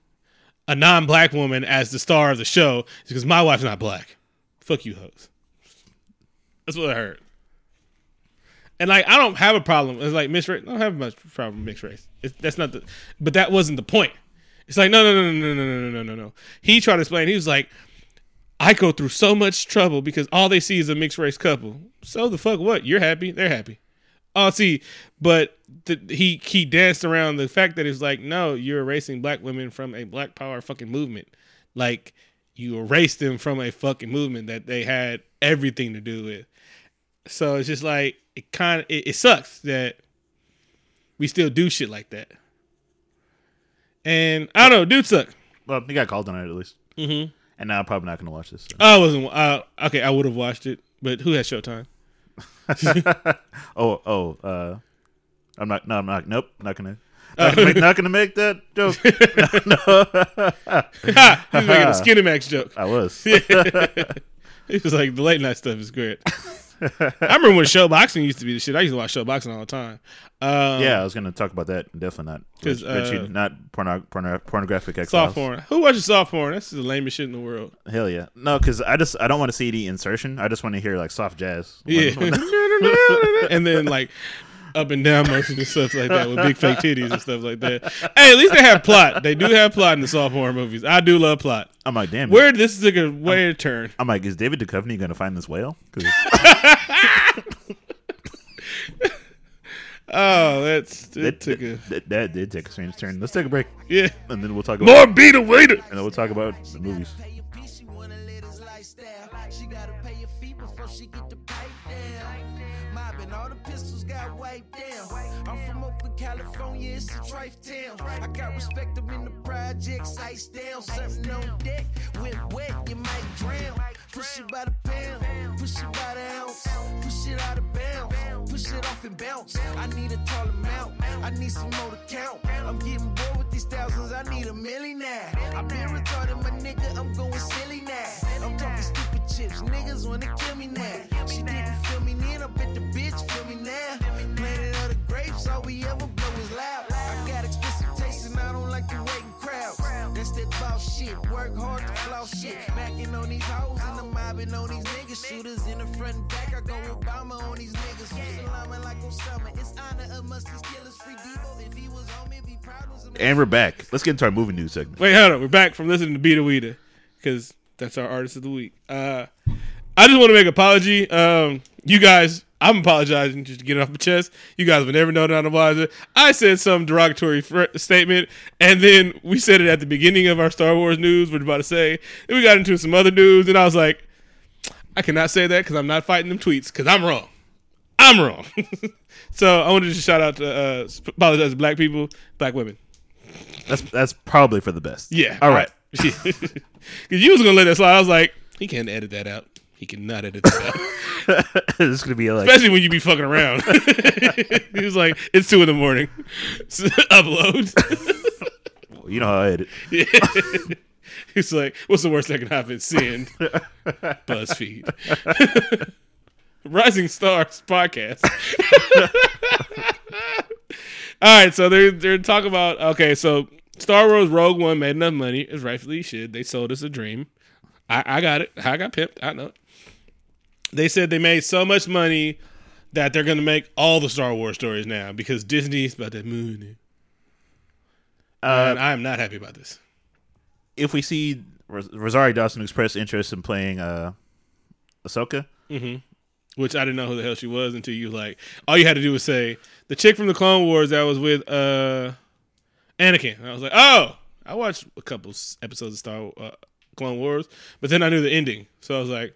a non-black woman as the star of the show is because my wife's not black. Fuck you, hoes." That's what I heard. And like, I don't have a problem. It's like mixed race. I don't have much problem with mixed race. It's, that's not the. But that wasn't the point. It's like no, no, no, no, no, no, no, no, no, no. He tried to explain. He was like, I go through so much trouble because all they see is a mixed race couple. So the fuck what? You're happy. They're happy. Oh, see, but the, he he danced around the fact that it's like, no, you're erasing black women from a black power fucking movement. Like you erased them from a fucking movement that they had everything to do with. So it's just like it kind of it, it sucks that we still do shit like that. And I don't know, dude suck. Well, he got called on it at least. Mm-hmm. And now I'm probably not gonna watch this. so. I wasn't. Uh, okay, I would have watched it, but who has Showtime? oh, oh, uh, I'm not. No, I'm not. Nope, not gonna. Not gonna, make, not gonna make that joke. Ha! He's making a Skinemax joke. I was. He was like, the late night stuff is great. I remember when show boxing used to be the shit. I used to watch show boxing all the time. Um, yeah, I was gonna talk about that. Definitely not. 'Cause, Rich- Richie, uh, not porno, porno, pornographic soft porn. Who watches soft porn? That's the lamest shit in the world. Hell yeah. No, because I just I don't want to see the insertion. I just want to hear like soft jazz. Yeah. and then like up and down motion and stuff like that with big fake titties and stuff like that. Hey, at least they have plot. They do have plot in the soft porn movies. I do love plot. I'm like, damn. Where this took a way to turn. I'm like, is David Duchovny gonna find this whale? Oh, that's that, it took a that, that did take a strange turn. Let's take a break, yeah. and then we'll talk about More Beeda Weeda. and then we'll talk about the movies. Pay your fee, she wanna live this lifestyle. She gotta pay your fee before she get the pipe down. All the pistols got wiped down. I'm from Oakland, California, it's a trife town. I got respect up in the projects, ice down, something on deck. Went wet, you might drown. Push it by the pound, push it by the ounce, push it out of bounds, push it off and bounce. I need a tall amount, I need some more to count. I'm getting bored with these thousands, I need a million now. I've been retarded, my nigga, I'm going silly now. I'm talking stupid chips, niggas wanna kill me now. She didn't feel me then, I bet the bitch feel me now. Planet of the grapes, all we ever blow is loud. I got expensive taste and I don't like the waiting crowds. That's that boss shit, work hard to floss shit. Backing on these hoes and I'm mobbing on these niggas. Shooters in the front and back, I go Obama on these niggas. Who's like Osama? It's honor amongst these killers. Free Debo, if he was on me, be proud. And we're back. Let's get into our movie news segment. Wait, hold on. We're back from listening to Beeda Weeda because that's our artist of the week. Uh, I just want to make an apology. Um, you guys, I'm apologizing just to get it off my chest. You guys would never know that I'm apologizing. I said some derogatory fr- statement, and then we said it at the beginning of our Star Wars news. We're about to say, then we got into some other news, and I was like, I cannot say that because I'm not fighting them tweets because I'm wrong. I'm wrong. so I wanted to just shout out to uh, apologize to black people, black women. That's that's probably for the best. Yeah. All right. Because you was gonna let that slide. I was like, he can't edit that out. He cannot edit that out. this is gonna be like Especially when you be fucking around. he was like, it's two in the morning. Upload. you know how I edit. He's like, "What's the worst that can happen?" Send BuzzFeed. Rising Stars podcast. All right, so they're they're talking about okay, so Star Wars Rogue One made enough money as rightfully should. They sold us a dream. I, I got it. I got pimped. I know. it. They said they made so much money that they're gonna make all the Star Wars stories now because Disney's about that money. Uh, and I am not happy about this. if we see Ros- Rosario Dawson express interest in playing uh, Ahsoka, Which I didn't know who the hell she was until you like. All you had to do was say the chick from the Clone Wars that was with uh Anakin. And I was like, oh, I watched a couple episodes of Star uh, Clone Wars, but then I knew the ending, so I was like,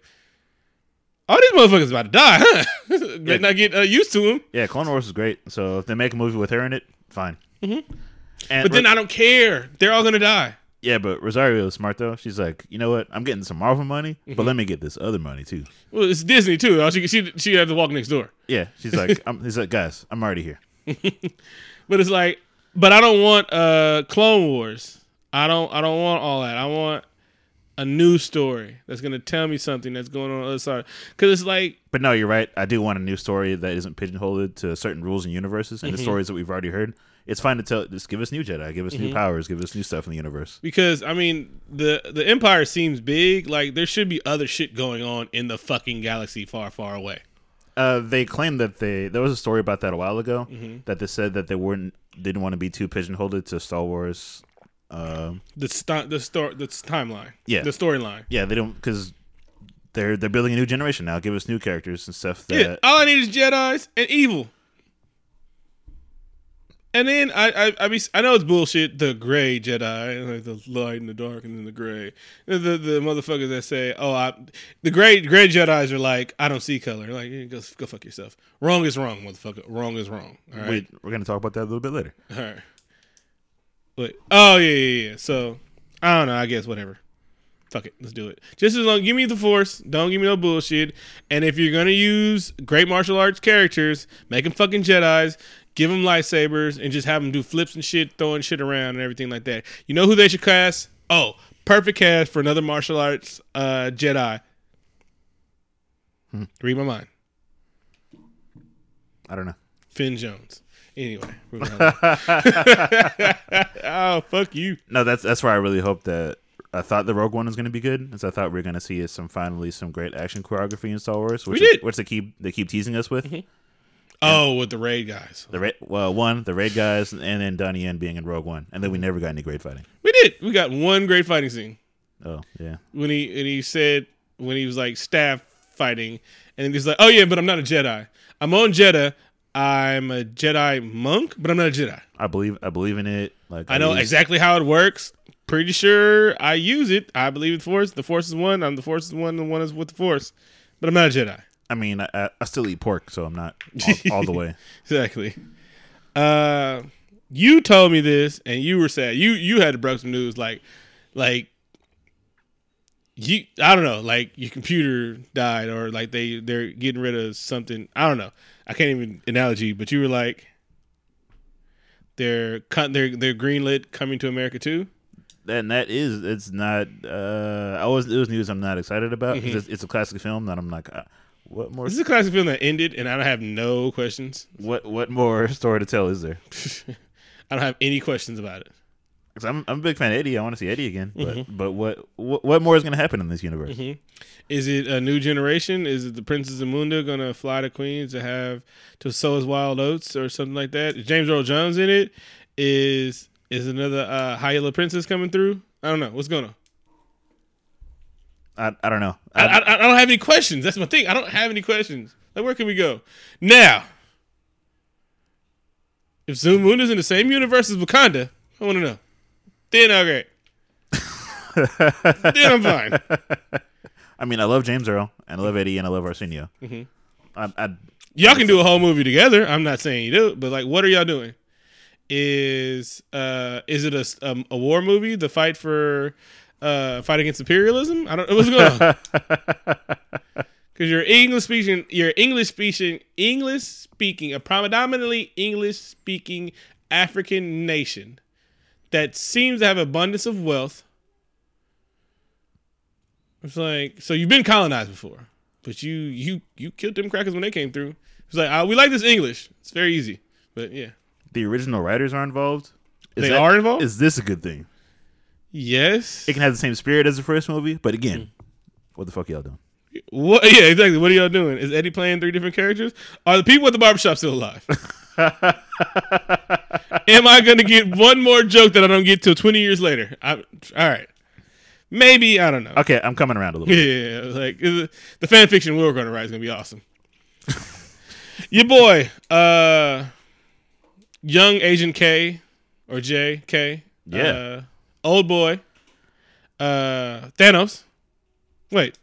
oh, these motherfuckers about to die, huh? Better not get uh, used to him. yeah, Clone Wars is great. So if they make a movie with her in it, fine. Mm-hmm. And But then I don't care. They're all gonna die. yeah, but Rosario is smart though. She's like, you know what? I'm getting some Marvel money, Mm-hmm. but let me get this other money too. Well, it's Disney too. She she she had to walk next door. Yeah, she's like, I'm, he's like, guys, I'm already here. But it's like, but I don't want uh Clone Wars. I don't I don't want all that. I want a new story that's gonna tell me something that's going on, on the other side. Because it's like, But no, you're right. I do want a new story that isn't pigeonholed to certain rules and universes and the stories that we've already heard. It's fine to tell. Just give us new Jedi, give us new powers, give us new stuff in the universe. because I mean, the the Empire seems big. Like there should be other shit going on in the fucking galaxy far, far away. Uh, they claimed that they there was a story about that a while ago Mm-hmm. that they said that they weren't didn't want to be too pigeonholed to Star Wars. Um, The st- the story, the timeline, Yeah. the storyline. yeah, they don't because they're they're building a new generation now. Give us new characters and stuff. That Yeah, all I need is Jedi's and evil. And then I I I, be, I know it's bullshit. The gray Jedi, like the light and the dark, and then the gray. The the, the motherfuckers that say, "Oh, I," the gray gray Jedi's are like, "I don't see color." Like, yeah, go go fuck yourself. Wrong is wrong, motherfucker. Wrong is wrong. All right. we, we're gonna talk about that a little bit later. All right. Wait. Oh yeah, yeah, yeah. So I don't know. I guess whatever. Fuck it. Let's do it. Just as long. Give me the force. Don't give me no bullshit. And if you're gonna use great martial arts characters, make them fucking Jedi's. Give them lightsabers and just have them do flips and shit, throwing shit around and everything like that. You know who they should cast? Oh, perfect cast for another martial arts uh, Jedi. Read my mind. I don't know. Finn Jones. Anyway. oh fuck you. No, that's that's where I really hope that I thought the Rogue One was going to be good, as I thought we are going to see some finally some great action choreography in Star Wars, which We is- which they keep they keep teasing us with. Oh, with the raid guys. The ra- well, one the raid guys, and then Donnie Yen being in Rogue One, and then we never got any great fighting. We did. We got one great fighting scene Oh yeah, when he and he said when he was like staff fighting, and he's like, "Oh yeah, but I'm not a Jedi. I'm on Jeddah. I'm a Jedi monk, but I'm not a Jedi. I believe I believe in it. Like I know use- exactly how it works. Pretty sure I use it. I believe in the Force. The Force is one. I'm the Force is one. The one is with the Force, but I'm not a Jedi. I mean, I- I, still eat pork, so I'm not all, all the way. Exactly. Uh, you told me this, and you were sad. You you had to break some news, like like you. I don't know, like your computer died, or like they they're getting rid of something. I don't know. I can't even analogy, but you were like, they're cut. They're they're greenlit coming to America too. And that is, it's not. Uh, I was it was news I'm not excited about. 'cause It's, it's a classic film that I'm like, uh, what more? This is a classic film that ended, and I don't have no questions. What what more story to tell is there? I don't have any questions about it. 'Cause I'm I'm a big fan of Eddie. I want to see Eddie again. But Mm-hmm. but what, what what more is going to happen in this universe? Is it a new generation? Is it the Princess Amunda gonna fly to Queens to have to sow his wild oats or something like that? Is James Earl Jones in it? Is is another uh, Yellow Princess coming through? I don't know what's going on. I I don't know. I, I, I don't have any questions. That's my thing. I don't have any questions. Like where can we go now? If Zamunda is in the same universe as Wakanda, I want to know. Then okay. then I'm fine. I mean, I love James Earl and I love Eddie and I love Arsenio. Mm-hmm. I, I Y'all can do a whole movie together. I'm not saying you do, but like, what are y'all doing? Is uh is it a um, a war movie? The fight for uh fight against imperialism? I don't. Know what's going on? Because you're English speaking, you're English speaking, English speaking, a predominantly English speaking African nation that seems to have abundance of wealth. It's like so you've been colonized before, but you you you killed them crackers when they came through. It's like uh, we like this English. It's very easy, but yeah, The original writers are involved. Is They that- are involved? Is this a good thing? Yes. It can have the same spirit as the first movie, but again, Mm. what the fuck y'all doing? What? Yeah, exactly. What are y'all doing? Is Eddie playing three different characters? Are the people at the barbershop still alive? Am I going to get one more joke that I don't get till twenty years later? I, all right, maybe I don't know. Okay, I'm coming around a little bit. Yeah, like it- the fan fiction we're going to write is going to be awesome. Your boy, uh, young Agent K or J K, Yeah. uh, old boy, uh, Thanos. Wait,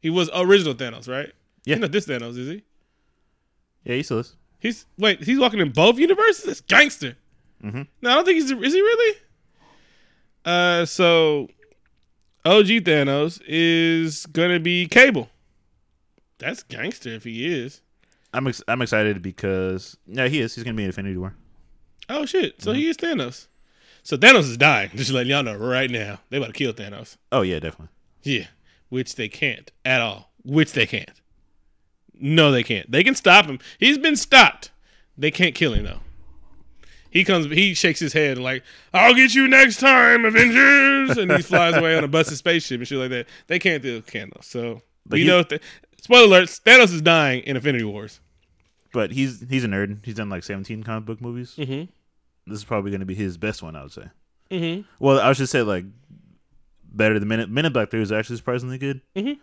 he was original Thanos, right? Yeah. He's not this Thanos, is he? Yeah, he still is. He's wait, he's walking in both universes. That's gangster. Mhm. No, I don't think he's. Is he really? Uh, so OG Thanos is gonna be Cable. That's gangster if he is. I'm ex- I'm excited because yeah, he is. He's gonna be in Infinity War. Oh shit! Mm-hmm. So he is Thanos. So Thanos is dying. Just letting y'all know right now. They about to kill Thanos. Oh yeah, definitely. Yeah, which they can't at all. Which they can't. No, they can't. They can stop him. He's been stopped. They can't kill him though. He comes. He shakes his head and like, "I'll get you next time, Avengers," and he flies away on a busted spaceship and shit like that. They can't do Thanos. So But we he- know. Th- spoiler alert: Thanos is dying in Infinity Wars. But he's he's a nerd. He's done like 17 comic book movies. Mhm. This is probably gonna be his best one, I would say. Mm-hmm. Well, I should say like better than Minute Minute Black Three is actually surprisingly good. Mhm.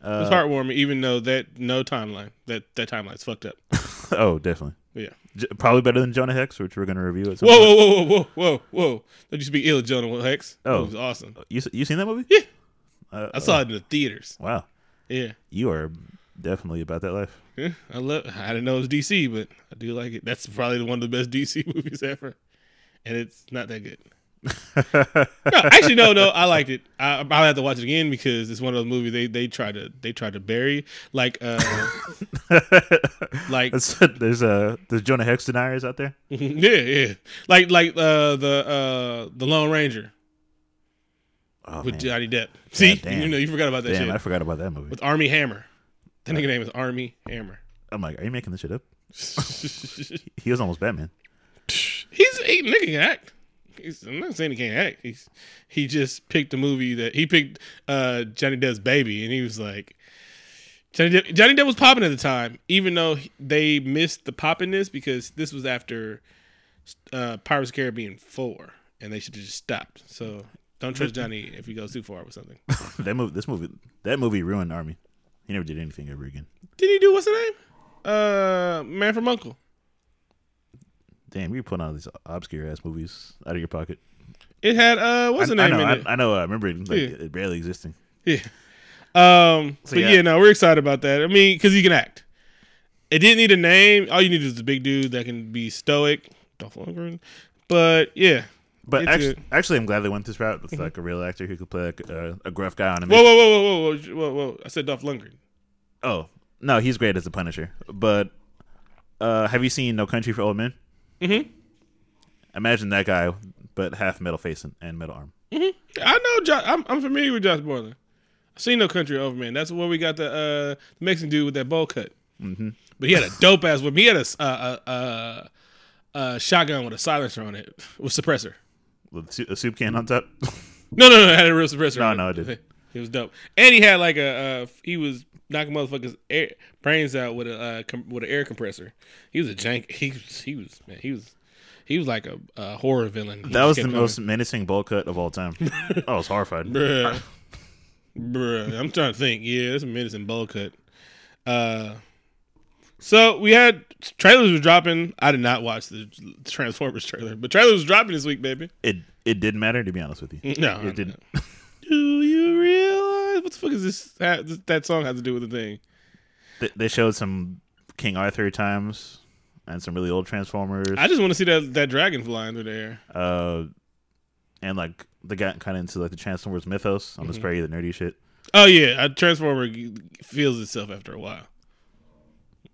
Uh, It's heartwarming, even though that no timeline. That that timeline's fucked up. oh, definitely. Yeah. J- probably better than Jonah Hex, which we're gonna review at some Whoa, point. whoa, whoa, whoa, whoa, whoa, whoa! Don't you speak ill of Jonah Hex? Oh. it was awesome. You you seen that movie? Yeah. Uh, I saw it in the theaters. Wow, Yeah. you are definitely about that life. Yeah, I love. I didn't know it was DC, but I do like it. That's probably one of the best DC movies ever, and it's not that good. no, actually, no, no, I liked it. I, I'll have to watch it again because it's one of those movies they they try to they try to bury like uh like there's uh there's Jonah Hex deniers out there. yeah yeah like like uh the uh the Lone Ranger Oh, with man. Johnny Depp. See, you know you forgot about that Damn, shit I forgot about that movie. with Armie Hammer. That nigga name is Armie Hammer. I'm like, are you making this shit up? He was almost Batman. He's he nigga can act. He's, I'm not saying he can't act. He's he just picked a movie that he picked uh, Johnny Depp's Baby, and he was like Johnny Depp, Johnny Depp was popping at the time, even though they missed the poppiness because this was after uh, Pirates of the Caribbean four, and they should have just stopped. So don't trust Johnny if he goes too far with something. that movie, this movie, that movie ruined Armie. He never did anything ever again. Did he do what's the name? Uh, Man from Uncle. Damn, you're putting all these obscure ass movies out of your pocket. It had uh, what's I, the I name know, in I, it? I know. I remember it, like, Yeah. it barely existing. Yeah. Um. So, but yeah. yeah. no, we're excited about that. I mean, because he can act. It didn't need a name. All you need is a big dude that can be stoic. Dolph Lundgren. But yeah. But actually, actually, I'm glad they went this route with like a real actor who could play like a, a gruff guy on a Whoa, whoa, whoa, whoa, whoa, whoa, whoa, whoa! I said Dolph Lundgren. Oh no, he's great as the Punisher. But uh, have you seen No Country for Old Men? Mhm. Imagine that guy, but half metal face and, and metal arm. I know. Josh, I'm, I'm familiar with Josh Brolin. I seen No Country Over Man. That's where we got the uh, the Mexican dude with that bowl cut. Mm-hmm. But he had a dope ass whip. He had a, a, a, a shotgun with a silencer on it with suppressor. A soup can on top. No, no, no. It had a real suppressor. No, no, it it didn't. It was dope, and he had like a uh, he was knocking motherfuckers' air, brains out with a uh, com- with an air compressor. He was a jank. He was he was man. He was he was like a, a horror villain. He that was the most menacing bowl cut of all time. I was horrified. bruh, bruh. I'm trying to think. Yeah, it's a menacing bowl cut. Uh, so we had trailers were dropping. I did not watch the Transformers trailer, but trailers was dropping this week, baby. It it didn't matter to be honest with you. No, It didn't. Do you realize what the fuck is this? That song has to do with the thing. They- They showed some King Arthur times and some really old Transformers. I just want to see that that dragon flying through the air. uh, and like they got kind of into like the Transformers mythos on Mm-hmm. this very the nerdy shit. Oh yeah, a transformer feels itself after a while.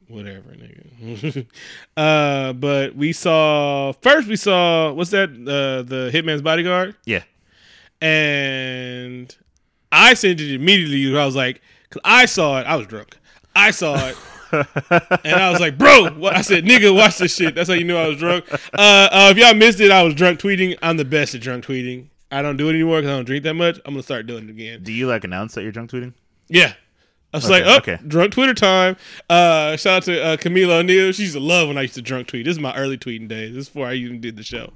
Whatever, nigga. uh, but we saw first. We saw what's that? Uh, the Hitman's Bodyguard, Yeah, and I sent it immediately. I was like, because I saw it. I was drunk. I saw it. and I was like, bro, what? I said, nigga, watch this shit. That's how you knew I was drunk. Uh, uh, if y'all missed it, I was drunk tweeting. I'm the best at drunk tweeting. I don't do it anymore because I don't drink that much. I'm gonna start doing it again. Do you like announce that you're drunk tweeting? Yeah. I was Okay, like, oh, okay. drunk Twitter time. Uh, shout out to uh, Camila O'Neal. She used to love when I used to drunk tweet. This is my early tweeting days. This is before I even did the show.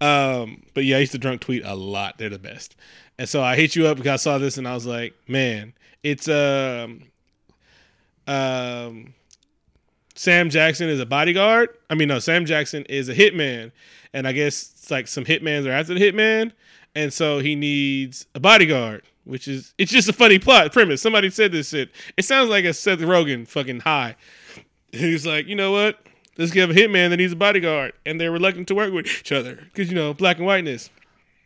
Um, but yeah, I used to drunk tweet a lot. They're the best. And so I hit you up because I saw this and I was like, man, it's um, um, Sam Jackson is a bodyguard. I mean, no, Sam Jackson is a hitman, and I guess it's like some hitmans are after the hitman, and so he needs a bodyguard. Which is it's just a funny plot premise. Somebody said this shit. It sounds like a Seth Rogen fucking high. He's like, you know what? Let's give a hitman that needs a bodyguard, and they're reluctant to work with each other because you know black and whiteness.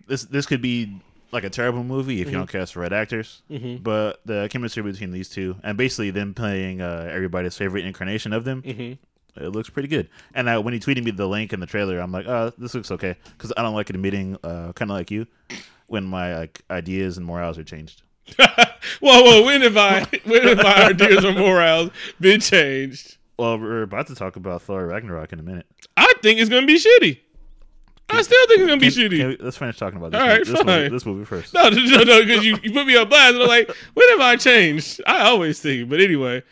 This this could be like a terrible movie if you Mm-hmm. don't cast the right actors. But the chemistry between these two, and basically them playing uh, everybody's favorite incarnation of them, Mm-hmm. it looks pretty good. And uh, when he tweeted me the link and the trailer, I'm like, oh, this looks okay because I don't like admitting, uh, kind of like you, when my like ideas and morals are changed. whoa, whoa! When have I? When have my ideas or morals been changed? Well, we're about to talk about Thor Ragnarok in a minute. I think it's gonna be shitty. I still think it's gonna be Can- shitty. can we- let's finish talking about this, All movie, right, this, movie, this movie first. No, no, no, because you, you put me on blast. And I'm like, when have I changed? I always think, but anyway,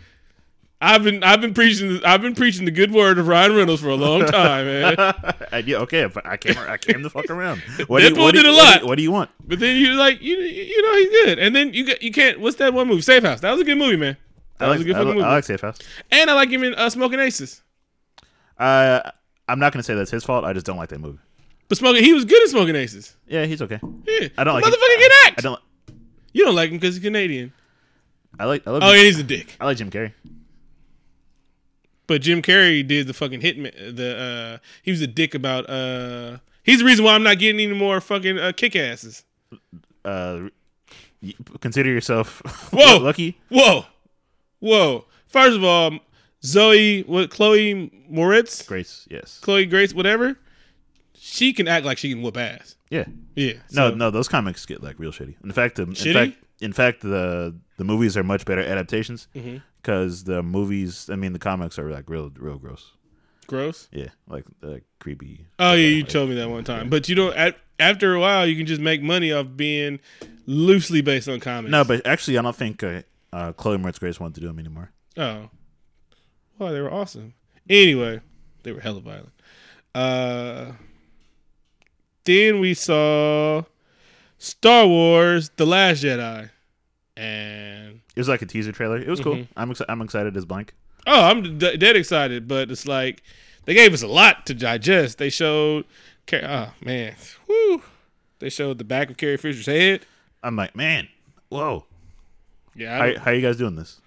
I've been I've been preaching I've been preaching the good word of Ryan Reynolds for a long time, man. I, yeah, okay, I came I came the fuck around. What Deadpool what did a what lot. do you- what do you want? But then you're like you you know he's good, and then you got you can't. What's that one movie? Safe House. That was a good movie, man. That I like, was a good I, fucking movie. I like Safe House. and I like him in uh, Smoking Aces. Uh, I'm not gonna say that's his fault. I just don't like that movie. But Smoking, he was good at Smoking Aces. Yeah, he's okay. Yeah, I don't like. motherfucker him. act. I don't. You don't like him because he's Canadian. I like. I love. Oh, Jim, and he's a dick. I like Jim Carrey. But Jim Carrey did the fucking hitman. The uh, he was a dick about. uh He's the reason why I'm not getting any more fucking uh, kick asses. Uh, consider yourself Whoa. lucky. Whoa, whoa. First of all, Zoe, what Chloe Moretz, Grace, yes. Chloe Grace, whatever. She can act like she can whoop ass. Yeah. Yeah. No, so- no, those comics get like real shitty. In fact, the, in fact, in fact, the the movies are much better adaptations Mm-hmm. Because the movies. I mean, the comics are like real, real gross. gross. Yeah, like uh, creepy. Oh yeah, you Like, told me that one time. But you don't. At, after a while, you can just make money off being loosely based on comics. No, but actually, I don't think uh, uh, Chloe Moretz Grace wanted to do them anymore. Oh. Well, they were awesome. Anyway, they were hella violent. Uh then we saw Star Wars The Last Jedi. And was like a teaser trailer. It was cool. Mm-hmm. I'm exci- I'm excited as blank. oh, I'm d- dead excited, but it's like they gave us a lot to digest. They showed Car- oh man. Woo. They showed the back of Carrie Fisher's head. I'm like, man, whoa. Yeah, I, How, how you guys doing this?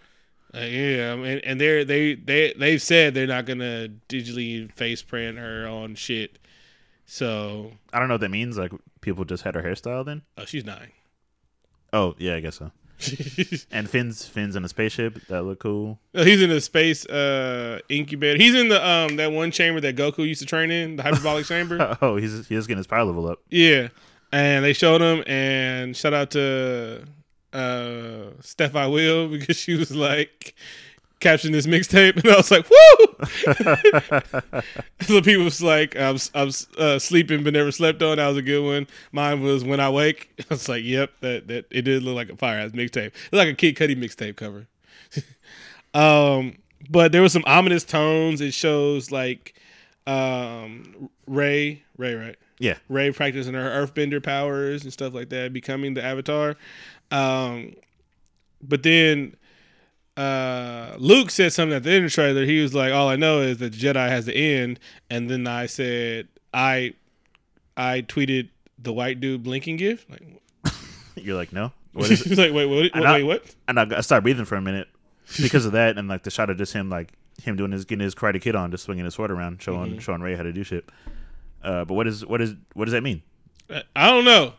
Uh, yeah, I mean, and they're they they they've said they're not gonna digitally face print her on shit. So, I don't know what that means. Like people just had her hairstyle then. oh, she's nine. Oh yeah, I guess so. And Finn's Finn's in a spaceship. That look cool. He's in a space uh incubator. He's in the um that one chamber that Goku used to train in, the hyperbolic chamber. Oh, he's he's getting his power level up. Yeah, and they showed him. And shout out to uh Steph I will because she was like captioning this mixtape, and I was like, "Woo!" so people was like, "I'm I'm uh, sleeping but never slept on." That was a good one. Mine was "When I Wake." I was like, "Yep, that that it did look like a fire ass mixtape. It's like a Kid Cudi mixtape cover." um, but there was some ominous tones. It shows like um Rey, Rey, right? Yeah, Rey practicing her earthbender powers and stuff like that, becoming the Avatar. Um, but then uh, Luke said something at the end of the trailer. He was like, "All I know is that Jedi has to end." And then I said, "I, I tweeted the white dude blinking gift." Like, you're like no. What is it? he's like, "Wait, what? Wait, not- wait, what?" and I, I started breathing for a minute because of that, and like the shot of just him like him doing his getting his karate kid on, just swinging his sword around, showing Mm-hmm. showing Rey how to do shit. Uh, but what is what is what does that mean? I don't know,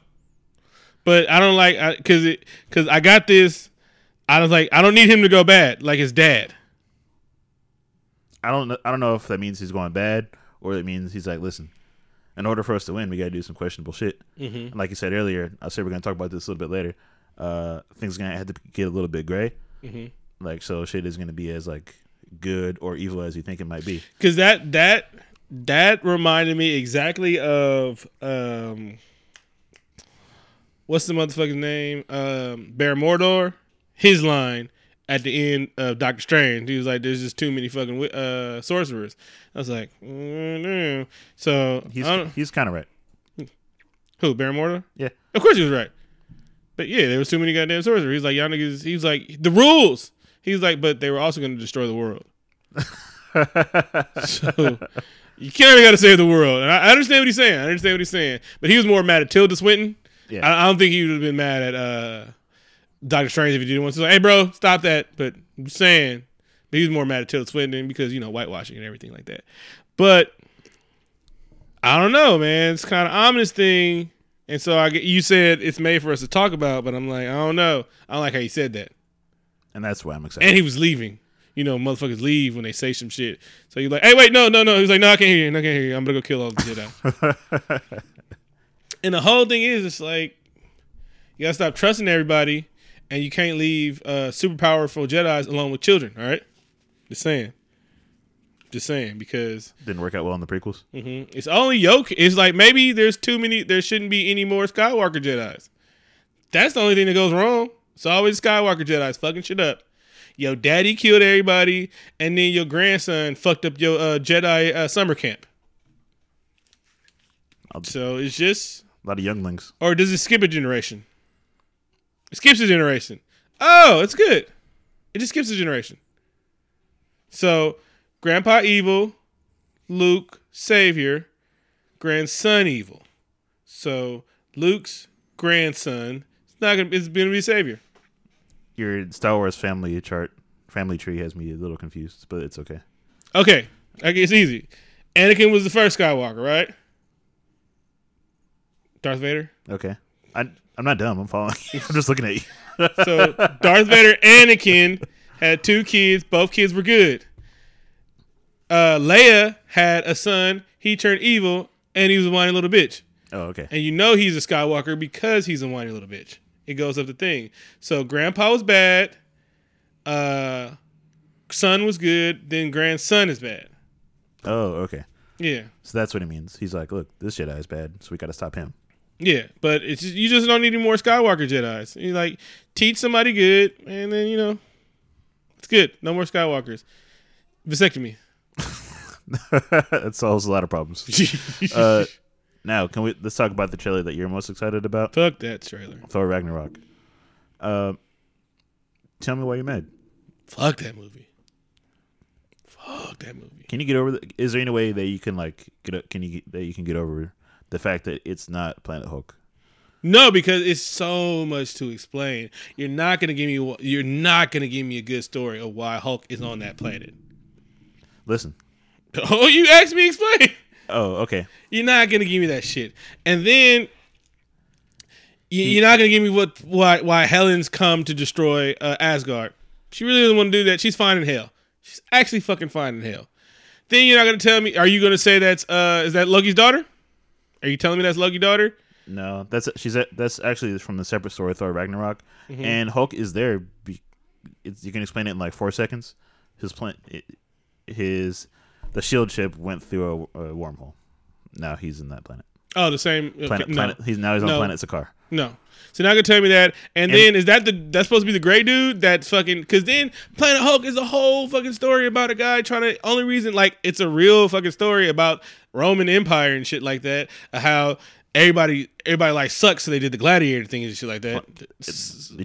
but I don't like because it because I got this. I was like, I don't need him to go bad like his dad. I don't know, I don't know if that means he's going bad or it means he's like, listen, in order for us to win, we got to do some questionable shit. Mm-hmm. And like you said earlier, I said we're going to talk about this a little bit later. uh, things are gonna have to get a little bit gray. Mhm. Like so, shit is gonna be as like good or evil as you think it might be. because that that that reminded me exactly of um what's the motherfucking name um Baron Mordo his line at the end of Doctor Strange he was like there's just too many fucking uh sorcerers I was like mm, no. so He's he's kind of right. who Mordo Yeah. of course he was right but yeah there was too many goddamn sorcerers he's like y'all niggas he was like the rules He's like but they were also going to destroy the world so you kind of got to save the world. And I, I understand what he's saying. I understand what he's saying. But he was more mad at Tilda Swinton. Yeah. I, I don't think he would have been mad at uh, Doctor Strange if he didn't want to say, "Hey, bro, stop that." But I'm saying, but he was more mad at Tilda Swinton because you know whitewashing and everything like that. But I don't know, man. It's kind of ominous thing. And so I get you said it's made for us to talk about, but I'm like, I don't know. I don't like how you said that. and that's why I'm excited. And he was leaving. You know, motherfuckers leave when they say some shit. So you're like, hey, wait, no, no, no. He's like, no, I can't hear you. No, I can't hear you. I'm gonna go kill all the Jedi. and the whole thing is, it's like you gotta stop trusting everybody, and you can't leave uh, super powerful Jedi's alone with children. All right, just saying, just saying because Didn't work out well in the prequels. mhm, it's only yoke. It's like maybe there's too many. There shouldn't be any more Skywalker Jedi's. That's the only thing that goes wrong. It's always Skywalker Jedi's fucking shit up. Your daddy killed everybody, and then your grandson fucked up your uh, Jedi uh, summer camp. I'll- So it's just, A lot of younglings. or does it skip a generation? It skips a generation. Oh, it's good. It just skips a generation. So, Grandpa evil, Luke savior, grandson evil. So Luke's grandson is not gonna it's gonna be savior. Your Star Wars family chart, family tree has me a little confused, but it's okay. Okay, okay, it's easy. Anakin was the first Skywalker, right? Darth Vader. Okay. I, I'm not dumb. I'm following. I'm just looking at you. So Darth Vader, Anakin had two kids. Both kids were good. Uh, Leia had a son. He turned evil, and he was a whiny little bitch. Oh, okay. And you know he's a Skywalker because he's a whiny little bitch. It goes up the thing. So Grandpa was bad. Uh, son was good. Then grandson is bad. Oh, okay. Yeah, So that's what he means. He's like, look, this Jedi is bad, so we got to stop him. Yeah. But it's just, you just don't need any more Skywalker Jedi's. You like teach somebody good, and then you know it's good. No more Skywalkers. Vasectomy. that solves a lot of problems. Uh, now, can we let's talk about the trailer that you're most excited about? Fuck that trailer. Thor Ragnarok. Uh, tell me why you're mad. Fuck that movie. Fuck that movie. Can you get over? The, is there any way that you can like get? Can you get, that you can get over the fact that it's not Planet Hulk? No, because it's so much to explain. You're not gonna give me. You're not gonna give me a good story of why Hulk is on that planet. Listen. Oh, you asked me to explain. Oh, okay. You're not gonna give me that shit. And then you, you're not gonna give me what why why Hela's come to destroy uh, Asgard. She really doesn't want to do that. She's fine in hell. She's actually fucking fine in hell. Then you're not gonna tell me. Are you gonna say that's uh is that Loki's daughter? Are you telling me that's Loki's daughter? No, that's she's a, that's actually from the separate story Thor Ragnarok, Mm-hmm. and Hulk is there. Be, it's, you can explain it in like four seconds. His plan, his the shield ship went through a, a wormhole. Now he's in that planet. Oh, the same okay, Planet, no. planet. He's now he's on No. planet Sakaar. No. So now you're gonna tell me that, and, then is that the that's supposed to be the gray dude that's fucking? Because then Planet Hulk is a whole fucking story about a guy trying to. Only reason like it's a real fucking story about Roman Empire and shit like that. uh, How everybody everybody like sucks, so they did the gladiator thing and shit like that. Did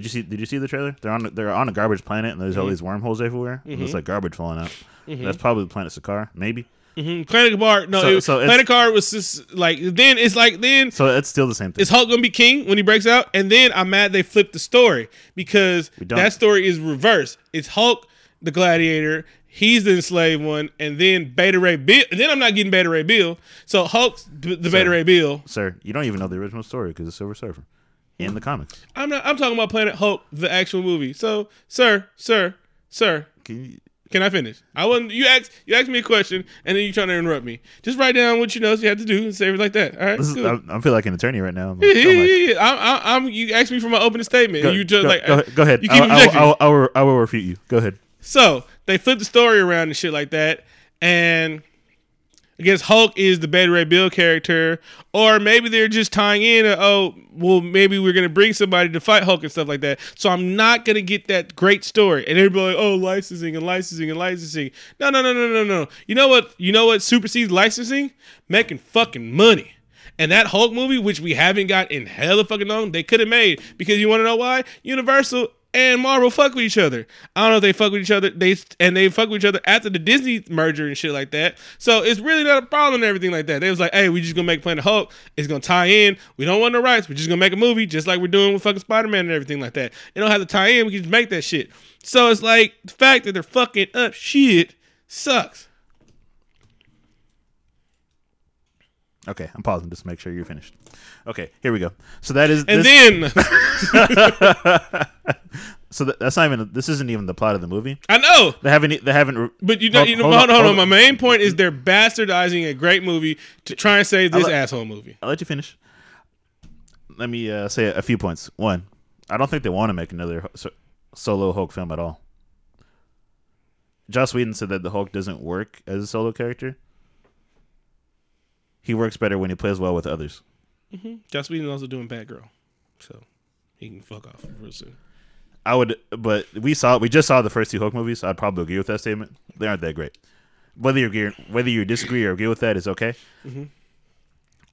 you see? Did you see the trailer? They're on they're on a garbage planet, and there's Mm-hmm. all these wormholes everywhere. and It's like garbage falling out. That's probably the planet Sakaar, maybe. Mhm. Planet Car, no, So- it- so Planet Car was just like then it's like then So it's still the same thing. is Hulk gonna be king when he breaks out? And then I'm mad they flipped the story because that story is reversed. It's Hulk, the gladiator. He's the enslaved one, and then Beta Ray Bill. And then I'm not getting Beta Ray Bill. So Hulk's the Beta Ray Bill. Sir, you don't even know the original story because it's Silver Surfer in the comics. I'm not. I'm talking about Planet Hulk, the actual movie. So, sir, sir, sir, Can you, Can I finish? I wasn't. You asked. You asked me a question, and then you trying to interrupt me. Just write down what you know so you have to do and say it like that. All right. Is. I, I feel like an attorney right now. I'm yeah, like- yeah, yeah, yeah. I'm, I'm, I'm, you asked me for my opening statement. go, and you just go- like go, go ahead. You keep I, I. I, will- I, will, I will refute you. Go ahead. So they flip the story around and shit like that, and I guess Hulk is the Beta Ray Bill character, or maybe they're just tying in. A, oh, well, maybe we're gonna bring somebody to fight Hulk and stuff like that. So I'm not gonna get that great story, and everybody like, oh, licensing and licensing and licensing. No, no, no, no, no, no. You know what? You know what supersedes licensing? Making fucking money. And that Hulk movie, which we haven't got in hella fucking long, they could have made because you want to know why? Universal and Marvel fuck with each other. I don't know if they fuck with each other. They and they fuck with each other after the Disney merger and shit like that. So it's really not a problem and everything like that. They was like, hey, we just gonna make Planet Hulk. It's gonna tie in. We don't want the rights. We're just gonna make a movie, just like we're doing with fucking Spider Man and everything like that. It don't have to tie in. We can just make that shit. So it's like the fact that they're fucking up shit sucks. Okay, I'm pausing just to make sure you're finished. Okay, here we go. So that is And this, then so that, that's not even this isn't even the plot of the movie. I know. They haven't they haven't re- But you know, Hold- you know hold hold, on, hold on. My main point is they're bastardizing a great movie to try and save this let- asshole movie. I'll let you finish. Let me uh, say a few points. One, I don't think they want to make another so- solo Hulk film at all. Joss Whedon said that the Hulk doesn't work as a solo character. He works better when he plays well with others. Mm-hmm. Joss Whedon's also doing Batgirl, so he can fuck off real soon. I would, but we saw we just saw the first two Hulk movies. I'd probably agree with that statement. They aren't that great. Whether you agree, whether you disagree or agree with that is okay.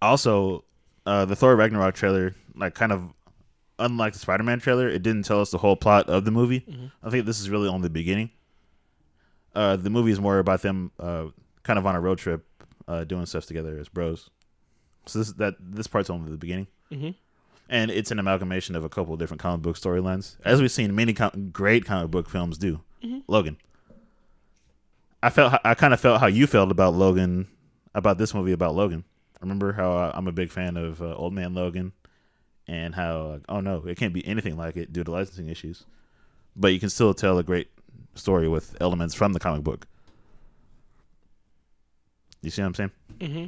Also, uh, the Thor Ragnarok trailer, like kind of unlike the Spider Man trailer, it didn't tell us the whole plot of the movie. I think this is really only the beginning. Uh, the movie is more about them uh, kind of on a road trip, uh, doing stuff together as bros. So this that this part's only the beginning and it's an amalgamation of a couple of different comic book storylines, as we've seen many com- great comic book films do. Logan, I felt I kind of felt how you felt about Logan, about this movie about Logan. Remember how uh, I'm a big fan of uh, Old Man Logan, and how like, oh no, it can't be anything like it due to licensing issues, but you can still tell a great story with elements from the comic book. You see what I'm saying? Mm-hmm.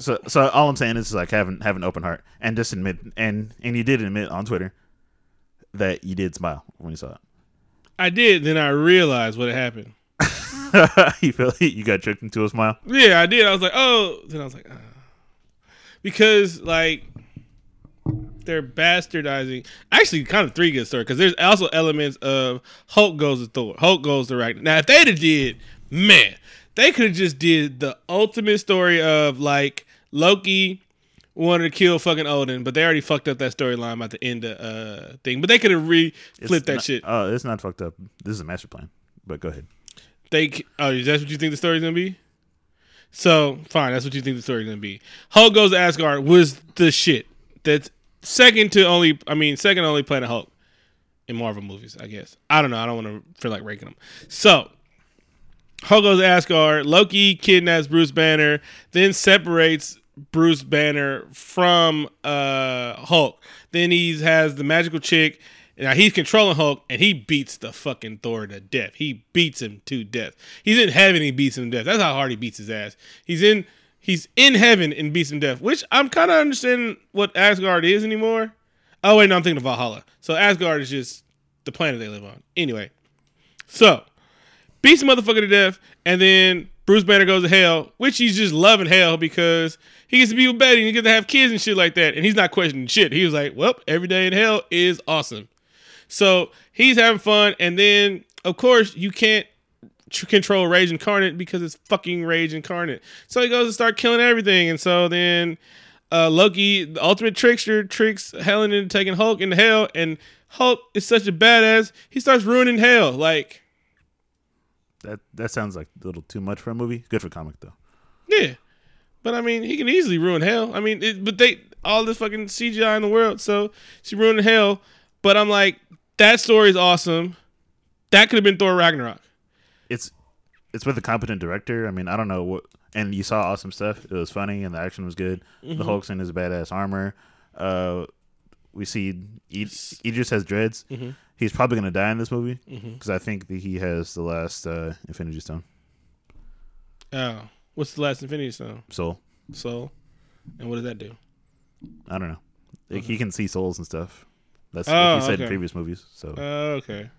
So, so all I'm saying is like having have an open heart and just admit and and you did admit on Twitter that you did smile when you saw it. I did. Then I realized what had happened. you feel you got tricked into a smile. Yeah, I did. I was like, oh. Then I was like, ah. because like they're bastardizing. Actually, kind of three good stories because there's also elements of Hulk goes to Thor, Hulk goes to Ragnar. Now, if they'd have did, man, they could have just did the ultimate story of like Loki wanted to kill fucking Odin, but they already fucked up that storyline at the end of uh thing. But they could have re flipped that shit. Oh, it's not fucked up. This is a master plan. But go ahead. They oh, is that what you think the story's gonna be? So fine, that's what you think the story's gonna be. Hulk goes to Asgard was the shit. That's second to only. I mean, second only Planet Hulk in Marvel movies. I guess I don't know. I don't want to feel like ranking them. So Hulk goes to Asgard. Loki kidnaps Bruce Banner, then separates Bruce Banner from uh, Hulk. Then he has the magical chick. Now he's controlling Hulk, and he beats the fucking Thor to death. He beats him to death. He's in heaven. He beats him to death. That's how hard he beats his ass. He's in he's in heaven and beats him death. Which I'm kind of understanding what Asgard is anymore. Oh wait, no, I'm thinking of Valhalla. So Asgard is just the planet they live on. Anyway, so beats the motherfucker to death, and then Bruce Banner goes to hell, which he's just loving hell because he gets to be with Betty and he gets to have kids and shit like that. And he's not questioning shit. He was like, well, every day in hell is awesome. So he's having fun, and then of course you can't control Rage Incarnate because it's fucking Rage Incarnate. So he goes and start killing everything, and so then uh, Loki, the ultimate trickster, tricks Hela into taking Hulk into hell, and Hulk is such a badass, he starts ruining hell. Like, That that sounds like a little too much for a movie. Good for comic though. yeah, but I mean, he can easily ruin hell. I mean, it, but they all this fucking CGI in the world, so she ruined hell. But I'm like, that story is awesome. That could have been Thor Ragnarok. It's it's with a competent director. I mean, I don't know what. And you saw awesome stuff. It was funny and the action was good. The Hulk's in his badass armor. Uh, we see Id- Idris has dreads. He's probably gonna die in this movie Mm-hmm. because I think that he has the last uh, Infinity Stone. Oh, what's the last Infinity Stone? Soul. Soul, and what does that do? I don't know. Like, He can see souls and stuff. That's Oh, what he said okay. in previous movies. So Oh, okay.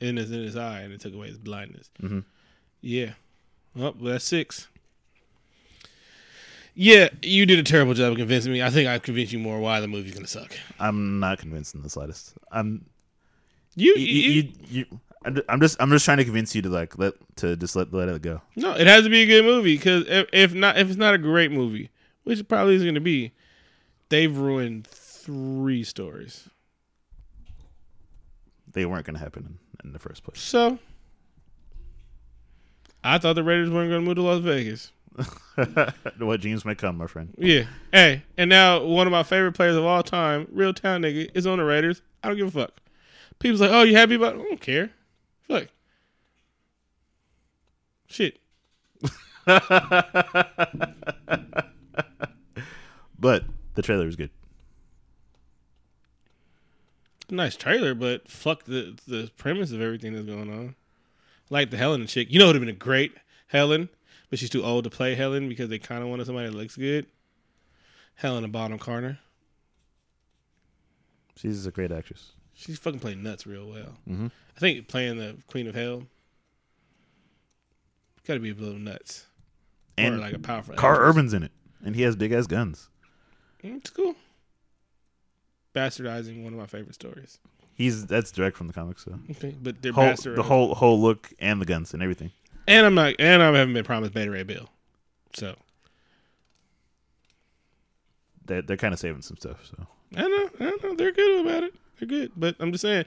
And it's in his eye, and it took away his blindness. Mhm. Yeah. Well, that's six. Yeah, you did a terrible job of convincing me. I think I convinced you more why the movie's gonna suck. I'm not convinced in the slightest. I'm You, you, you, you, you, I'm I'm just I'm just trying to convince you to like let to just let let it go. no, it has to be a good movie because if, if not, if it's not a great movie, which it probably is gonna be, they've ruined three stories. They weren't going to happen in, the first place. So, I thought the Raiders weren't gonna move to Las Vegas. what dreams may come, my friend. Yeah. Hey, and now one of my favorite players of all time, real town nigga, is on the Raiders. I don't give a fuck. People's like, oh, you happy about it? I don't care. Fuck. Shit. But the trailer was good. Nice trailer, but fuck the the premise of everything that's going on. Like the Hela chick. You know it would have been a great Hela, but she's too old to play Hela because they kind of wanted somebody that looks good. Helena Bonham Carter. She's a great actress. She's fucking playing nuts real well. Mhm. I think playing the Queen of Hell got to be a little nuts. And or like a powerful. Karl Urban's in it, and he has big ass guns. Mm, It's cool. Bastardizing one of my favorite stories. He's that's direct from the comics. So Okay, but they're whole, bastardizing. the whole whole look and the guns and everything. and I'm not, and I haven't been promised Beta Ray Bill. So They they're kind of saving some stuff. So I know, I know, they're good about it. They're good, but I'm just saying,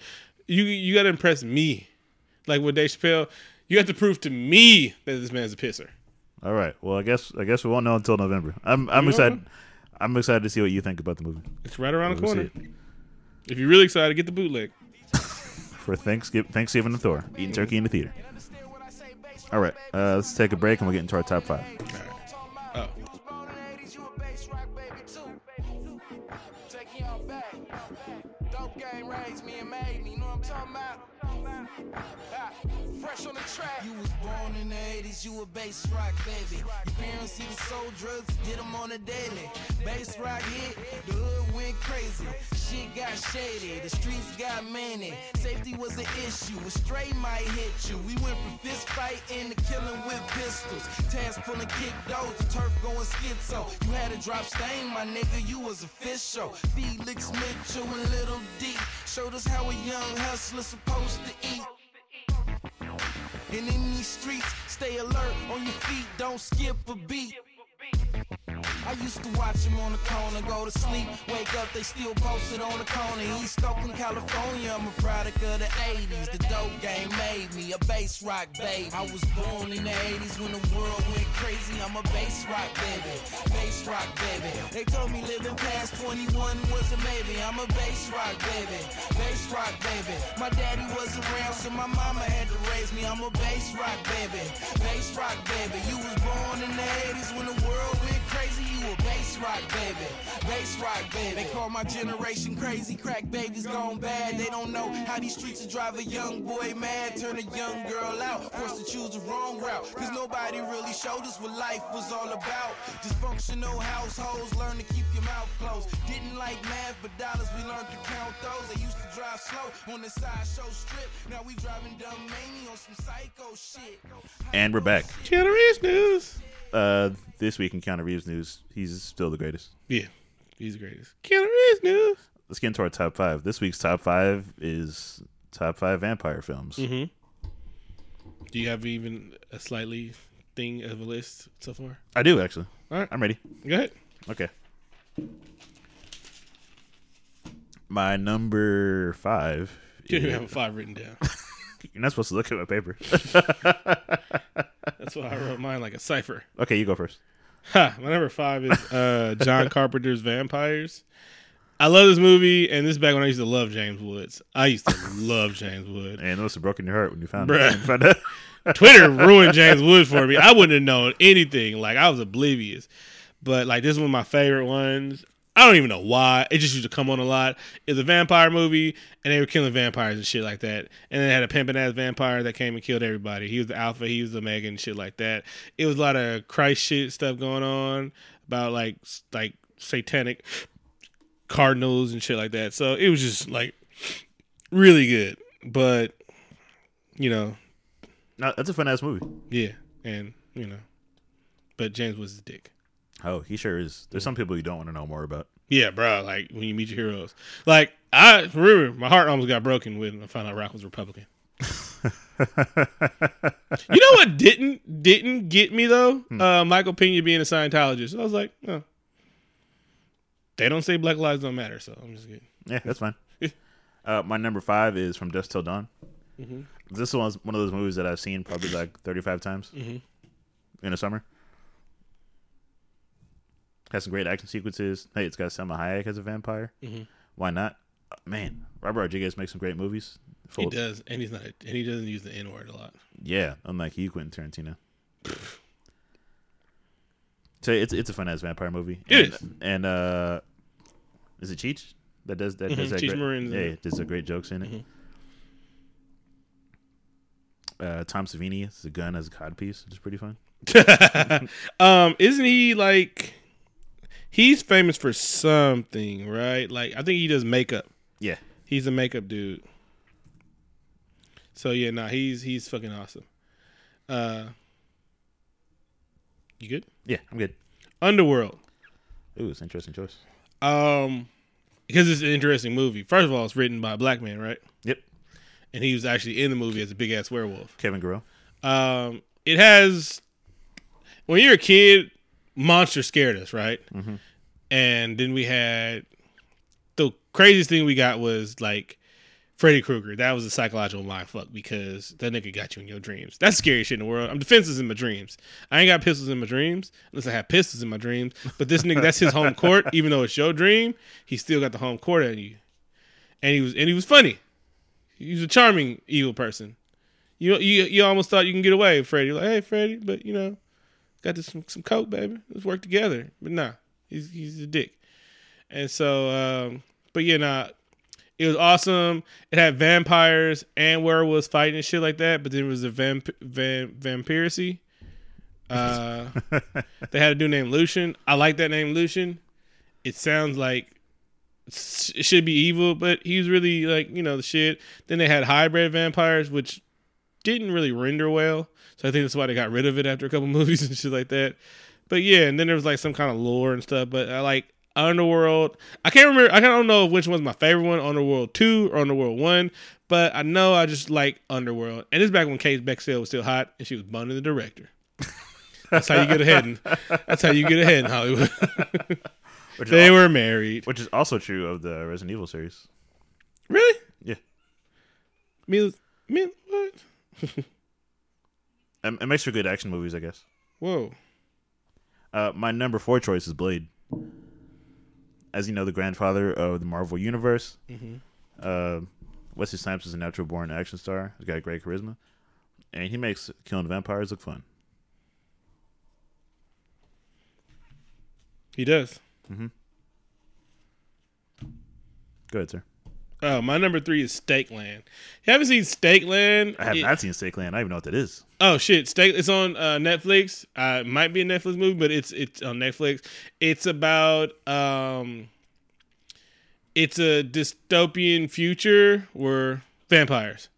you you got to impress me. Like with Dave Chappelle, you have to prove to me that this man's a pisser. all right. Well, I guess I guess we won't know until November. I'm I'm You excited. know? I'm excited to see what you think about the movie It's right around the We'll corner. If you're really excited, get the bootleg. for Thanksgiving. Thanksgiving and Thor eating turkey in the theater. All right. Uh, let's take a break and we'll get into our top five. Oh, track. You was born in the 80s, you a base rock baby. Your parents either sold drugs, did them on a daily. Base rock hit, the hood went crazy. Shit got shady, the streets got manny. Safety was an issue, a stray might hit you. We went from fist fight into killing with pistols. Taz pulling kick doors, the turf going schizo. You had a drop stain, my nigga, you was official. Felix Mitchell and Little D showed us how a young hustler supposed to eat. And in these streets, stay alert on your feet, don't skip a beat. I used to watch them on the corner, go to sleep, wake up, they still posted on the corner. East Oakland, California, I'm a product of the 80s. The dope game made me a base rock baby. I was born in the 80s when the world went crazy. I'm a base rock baby, base rock baby. They told me living past 21 was a maybe. I'm a base rock baby, base rock baby. My daddy was around, so my mama had to raise me. I'm a base rock baby, base rock baby. You was born in the 80s when the world went crazy. You a base rock baby, base rock baby. They call my generation crazy. Crack babies gone bad. They don't know how these streets will drive a young boy mad, turn a young girl out, forced to choose the wrong route. Cause nobody really showed us what life was all about. Dysfunctional households learn to keep your mouth closed. Didn't like math, but dollars we learned to count those. They used to drive slow on the sideshow strip. Now we driving dumb mania on some psycho shit. And we're back. Keanu Reeves news. Uh, this week in Keanu Reeves news, he's still the greatest. Yeah, he's the greatest. Keanu Reeves news. Let's get into our top five. This week's top five is top five vampire films. Do you have even a slightly thing of a list so far? I do actually. All right. I'm ready. Go ahead. Okay. My number five. You don't even have a five written down. You're not supposed to look at my paper. That's why I wrote mine like a cipher. okay, you go first. Ha, my number five is uh, John Carpenter's Vampires. I love this movie, and this is back when I used to love James Woods. I used to love James Woods. And it must have broken your heart when you found Bruh. it. Out. Twitter ruined James Woods for me. I wouldn't have known anything. Like I was oblivious. But like this is one of my favorite ones. I don't even know why. It just used to come on a lot. It was a vampire movie, and they were killing vampires and shit like that. And then they had a pimping ass vampire that came and killed everybody. He was the alpha, he was the omega, and shit like that. It was a lot of Christ shit stuff going on about like like satanic cardinals and shit like that. So it was just like really good. But you know, No, that's a fun ass movie. yeah, and you know, but James was a dick. Oh, he sure is. There's some people you don't want to know more about. Yeah, bro. Like when you meet your heroes. Like I remember, my heart almost got broken when I found out Rock was Republican. you know what didn't didn't get me though? Uh, Michael Pena being a Scientologist. I was like, oh. They don't say Black Lives Don't Matter, so I'm just kidding. Yeah, that's fine. uh, my number five is From Dusk Till Dawn. This one's one of those movies that I've seen probably like 35 times in a summer. Has some great action sequences. Hey, it's got Salma Hayek as a vampire. Why not? Uh, man, Robert Rodriguez makes some great movies. He Full- does, and he's not, and he doesn't use the N word a lot. Yeah, unlike you, Quentin Tarantino. so it's it's a fun ass vampire movie. It and, is. And uh, is it Cheech that does that? Does Mhm, that Cheech great, Marin's in yeah, it. does the great jokes in it. Uh, Tom Savini is a gun as a codpiece, which is pretty fun. um, isn't he like? He's famous for something, right? Like I think he does makeup. Yeah, He's a makeup dude. So yeah, nah, he's he's fucking awesome. Uh, you good? yeah, I'm good. Underworld. Ooh, it's an interesting choice. Um, because it's an interesting movie. First of all, it's written by a black man, right? Yep, And he was actually in the movie as a big ass werewolf. Kevin Grevioux. Um, it has when you're a kid, monsters scared us, right? Mm-hmm. And then we had the craziest thing we got was like Freddy Krueger. That was a psychological mind fuck because that nigga got you in your dreams. That's the scariest shit in the world. I'm defenseless in my dreams. I ain't got pistols in my dreams unless I have pistols in my dreams. But this nigga, that's his home court. Even though it's your dream, he still got the home court on you. And he was and he was funny. He was a charming evil person. You you you almost thought you can get away, Freddy. Like, hey, Freddy, but you know, got this some, some coke, baby. Let's work together. But nah, he's he's a dick. And so, um, but yeah, nah, it was awesome. It had vampires and werewolves fighting and shit like that. But then it was a vamp vam vampiracy. Uh, they had a dude named Lucian. I like that name, Lucian. It sounds like it should be evil, but he was really like you know the shit. Then they had hybrid vampires, which didn't really render well. So I think that's why they got rid of it after a couple movies and shit like that. But yeah, and then there was like some kind of lore and stuff. But I like Underworld. I can't remember. I don't know which one's my favorite one, Underworld two or Underworld one. But I know I just like Underworld, and it's back when Kate Beckinsale was still hot and she was boning the director. That's how you get ahead. In, that's how you get ahead in Hollywood. They is, al- were married. which is also true of the Resident Evil series. Really? Yeah, Me, me, what? it, it makes for good action movies, I guess. Whoa. Uh, my number four choice is Blade. As you know, the grandfather of the Marvel Universe. Uh, Wesley Snipes is a natural born action star. He's got great charisma. And he makes killing vampires look fun. He does. Go ahead, sir. Oh, my number three is Stake Land. You haven't seen Stake Land? I have It- not seen Stake Land. I don't even know what that is. Oh shit! Steak. It's on uh, Netflix. Uh, it might be a Netflix movie, but it's it's on Netflix. It's about um, it's a dystopian future where vampires.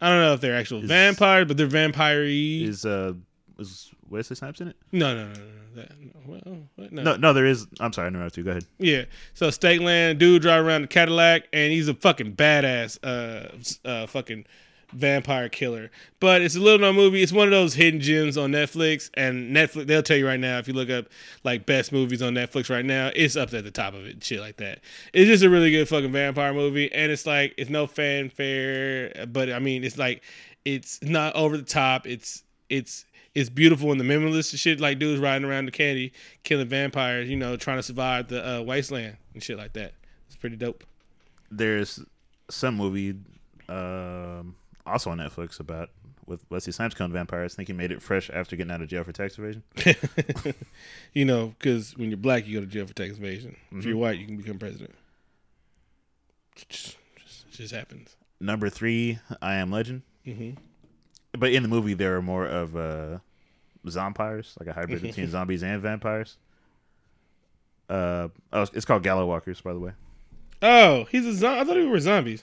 I don't know if they're actual Is- vampires, but they're vampire Is uh is Wesley Snipes in it? No, no, no, no. That, no. Well, what? no. No, no, there is. I'm sorry, I interrupted you. Go ahead. Yeah. So Stake Land, dude drive around the Cadillac, and he's a fucking badass, uh, uh, fucking vampire killer. But it's a little known movie. It's one of those hidden gems on Netflix, and Netflix they'll tell you right now if you look up like best movies on Netflix right now, it's up at the top of it, shit like that. It's just a really good fucking vampire movie, and it's like it's no fanfare, but I mean it's like it's not over the top. It's it's it's beautiful and the minimalist and shit like dudes riding around the candy killing vampires, you know, trying to survive the uh, wasteland and shit like that. It's pretty dope. There's some movie um, also on Netflix about with Wesley Snipes killing vampires. I think he made it fresh after getting out of jail for tax evasion. you know, because when you're black, you go to jail for tax evasion. If Mm-hmm. you're white, you can become president. It just, just, just happens. Number three, I Am Legend. Mhm. But in the movie, there are more of uh, zompires, like a hybrid between zombies and vampires. Uh, oh, it's called Gallowwalkers, by the way. Oh, he's a zombie. I thought we were zombies.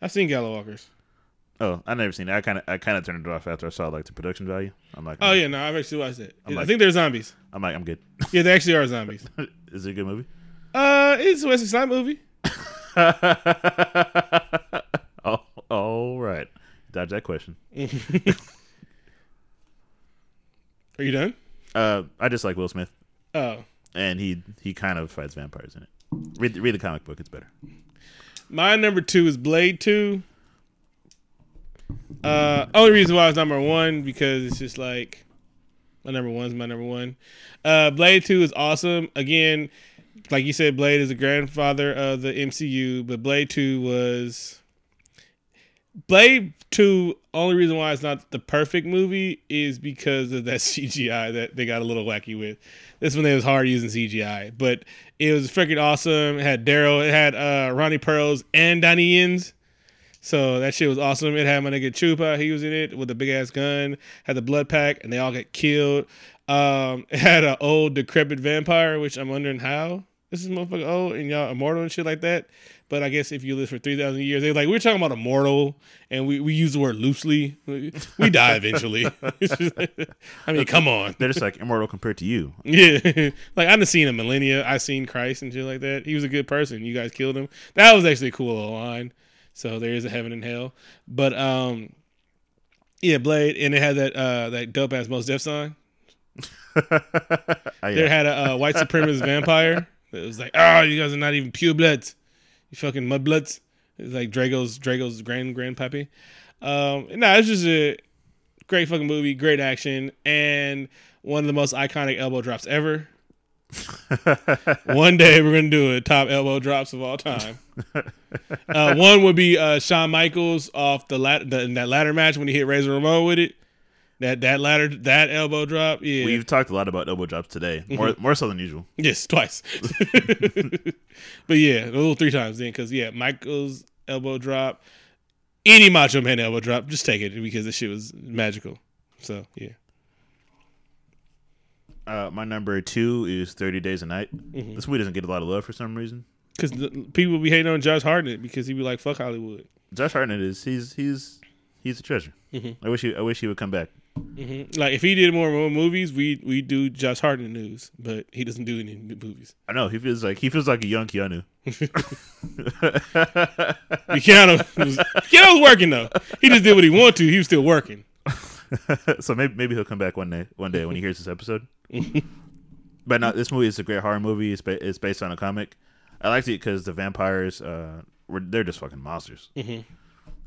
I've seen Gallowwalkers. Oh, I never seen it. I kind of, I kind of turned it off after I saw like the production value. I'm like, Oh yeah, no, I've actually watched it. I like- think they're zombies. I'm like, I'm good. Yeah, they actually are zombies. Is it a good movie? Uh, it's a Wesley Snipes movie. oh, all right. Dodge that question. Are you done? Uh, I just like Will Smith, Oh, and he he kind of fights vampires in it. Read read the comic book; it's better. my number two is Blade Two. Uh, only reason why it's number one because it's just like my number one's my number one. Uh, Blade Two is awesome. Again, like you said, Blade is the grandfather of the MCU, but Blade Two was Blade Two. Only reason why it's not the perfect movie is because of that CGI that they got a little wacky with. This one they was hard using CGI, but it was freaking awesome. It had Daryl, it had uh, Ronnie Pearls and Donnie Yens. So that shit was awesome. It had my nigga Chupa, he was in it with a big ass gun, had the blood pack, and they all got killed. Um, it had an old decrepit vampire, which I'm wondering how this is motherfucker old and y'all immortal and shit like that. But I guess if you live for three thousand years, they're like we're talking about immortal, and we, we use the word loosely. We, die eventually. I mean, come on. They're just like immortal compared to you. Yeah, like I've seen a millennia. I've seen Christ and shit like that. He was a good person. You guys killed him. That was actually a cool little line. So there is a heaven and hell. But um, yeah, Blade, and it had that uh that dope ass Mos Def song. Oh, There had a uh, white supremacist vampire that was like, oh, you guys are not even pure bloods, you fucking mudbloods. It's like Drago's Drago's grand grandpappy. Um, no, it's just a great fucking movie, great action, and one of the most iconic elbow drops ever. one day we're gonna do a top elbow drops of all time. Uh, one would be uh, Shawn Michaels off the, lat- the in that ladder match when he hit Razor Ramon with it. That that ladder that elbow drop, yeah. We've talked a lot about elbow drops today, Mm-hmm. more more so than usual. Yes, twice. but yeah, a little three times then, because yeah, Michael's elbow drop, any Macho Man elbow drop, just take it because the shit was magical. So yeah, Uh, my number two is Thirty Days a Night. Mm-hmm. This movie doesn't get a lot of love for some reason. because people be hating on Josh Hartnett because he be like, "Fuck Hollywood." Josh Hartnett is he's he's he's a treasure. Mm-hmm. I wish he I wish he would come back. Like if he did more, more movies, we we do Josh Hartnett news, but he doesn't do any movies. I know he feels like he feels like a young Keanu. Keanu was, Keanu was working though. He just did what he wanted to. He was still working. so maybe maybe he'll come back one day one day when he hears this episode. but no, this movie is a great horror movie. It's, ba- it's based on a comic. I liked it because the vampires uh were they're just fucking monsters, mm-hmm.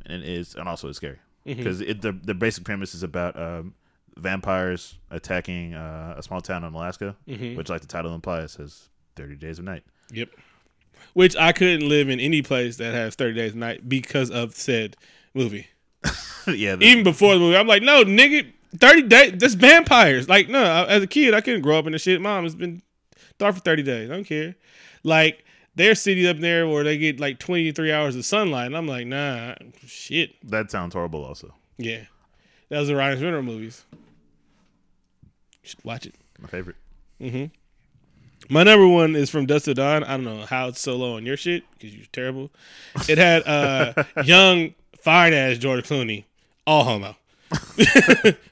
and it is and also it's scary because it the the basic premise is about um, vampires attacking uh, a small town in Alaska, which like the title implies has thirty days of night. Yep. Which I couldn't live in any place that has 30 days of night because of said movie. yeah, the- Even before the movie, I'm like, no, nigga, 30 days, that's vampires. Like, no, I- as a kid, I couldn't grow up in the shit. Mom it's been dark for 30 days. I don't care. Like, there's cities up there where they get like 23 hours of sunlight. And I'm like, nah, shit. that sounds horrible. Also, Yeah. That was the Ryan Reynolds movies. You should watch it. my favorite. Mm-hmm. My number one is from Dust to Dawn. I don't know how it's so low on your shit because you're terrible. It had uh young, fine ass George Clooney, all homo,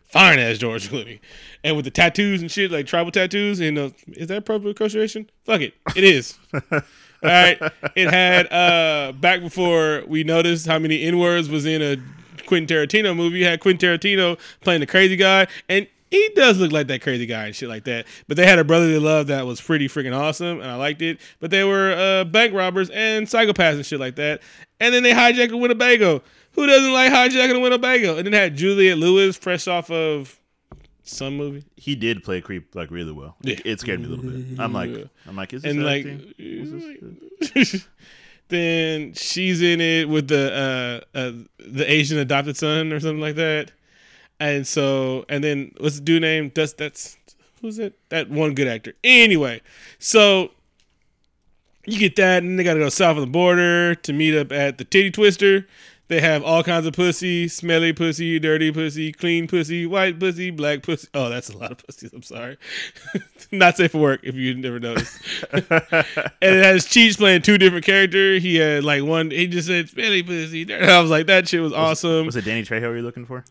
fine ass George Clooney, and with the tattoos and shit like tribal tattoos. And uh, is that appropriate association? Fuck it, it is. All right. It had uh back before we noticed how many N words was in a Quentin Tarantino movie. You had Quentin Tarantino playing the crazy guy, and he does look like that crazy guy and shit like that. But they had a brotherly love that was pretty freaking awesome, and I liked it. But they were uh, bank robbers and psychopaths and shit like that. And then they hijacked a Winnebago. Who doesn't like hijacking a Winnebago? And then had Juliette Lewis fresh off of some movie. He did play creep like really well. It, Yeah. it scared me a little bit. I'm like, I'm like, is this and like? Is this- then she's in it with the uh, uh the Asian adopted son or something like that. And so, and then what's the dude name? That's that's who's it? That one good actor. Anyway, so you get that, and they got to go south of the border to meet up at the Titty Twister. They have all kinds of pussy, smelly pussy, dirty pussy, clean pussy, white pussy, black pussy. Oh, that's a lot of pussies. I'm sorry. Not safe for work if you never noticed. and it has Cheech playing two different characters. He had like one, he just said smelly pussy. dirty." I was like, that shit was awesome. Was it Danny Trejo you're looking for?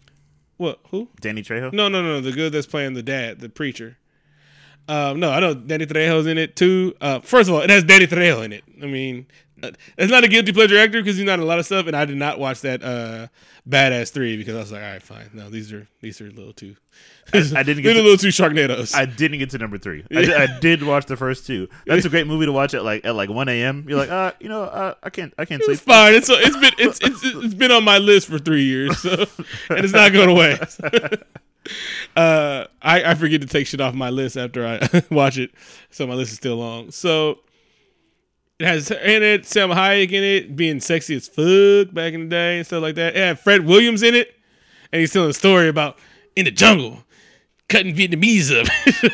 what? Who? Danny Trejo? No, no, no. The good that's playing the dad, the preacher. Um, no, I know Danny Trejo's in it too. Uh, first of all, it has Danny Trejo in it. I mean, uh, it's not a guilty pleasure actor because he's not in a lot of stuff, and I did not watch that uh, Badass Three because I was like, all right, fine. No, these are these are a little too. I didn't get They're a to- little too Sharknadoes. I didn't get to number three. I, did, I did watch the first two. That's a great movie to watch at like at like one a.m. You're like, uh, you know, uh, I can't, I can't sleep. it's fine. It's it's been it's, it's it's been on my list for three years, so and it's not going away. uh, I I forget to take shit off my list after I watch it, so my list is still long. So it has in it, Sam Hayek in it, being sexy as fuck back in the day and stuff like that. It had Fred Williams in it, and he's telling a story about in the jungle cutting Vietnamese up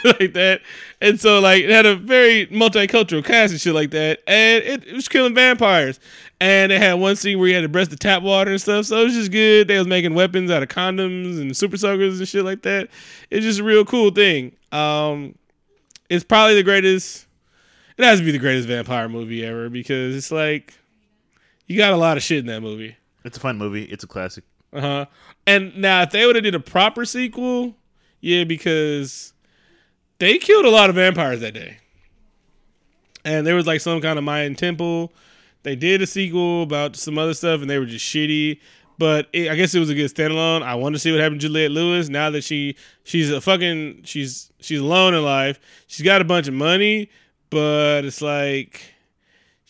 like that. And so like it had a very multicultural cast and shit like that. And it, it was killing vampires. And it had one scene where you had to breast the tap water and stuff. So it was just good. They was making weapons out of condoms and super suckers and shit like that. It's just a real cool thing. Um it's probably the greatest it has to be the greatest vampire movie ever because it's like you got a lot of shit in that movie. It's a fun movie. It's a classic. Uh huh. And now, if they would have did a proper sequel, yeah, because they killed a lot of vampires that day, and there was like some kind of Mayan temple. They did a sequel about some other stuff, and they were just shitty. But it, I guess it was a good standalone. I want to see what happened to Juliette Lewis now that she she's a fucking she's she's alone in life. She's got a bunch of money, but it's like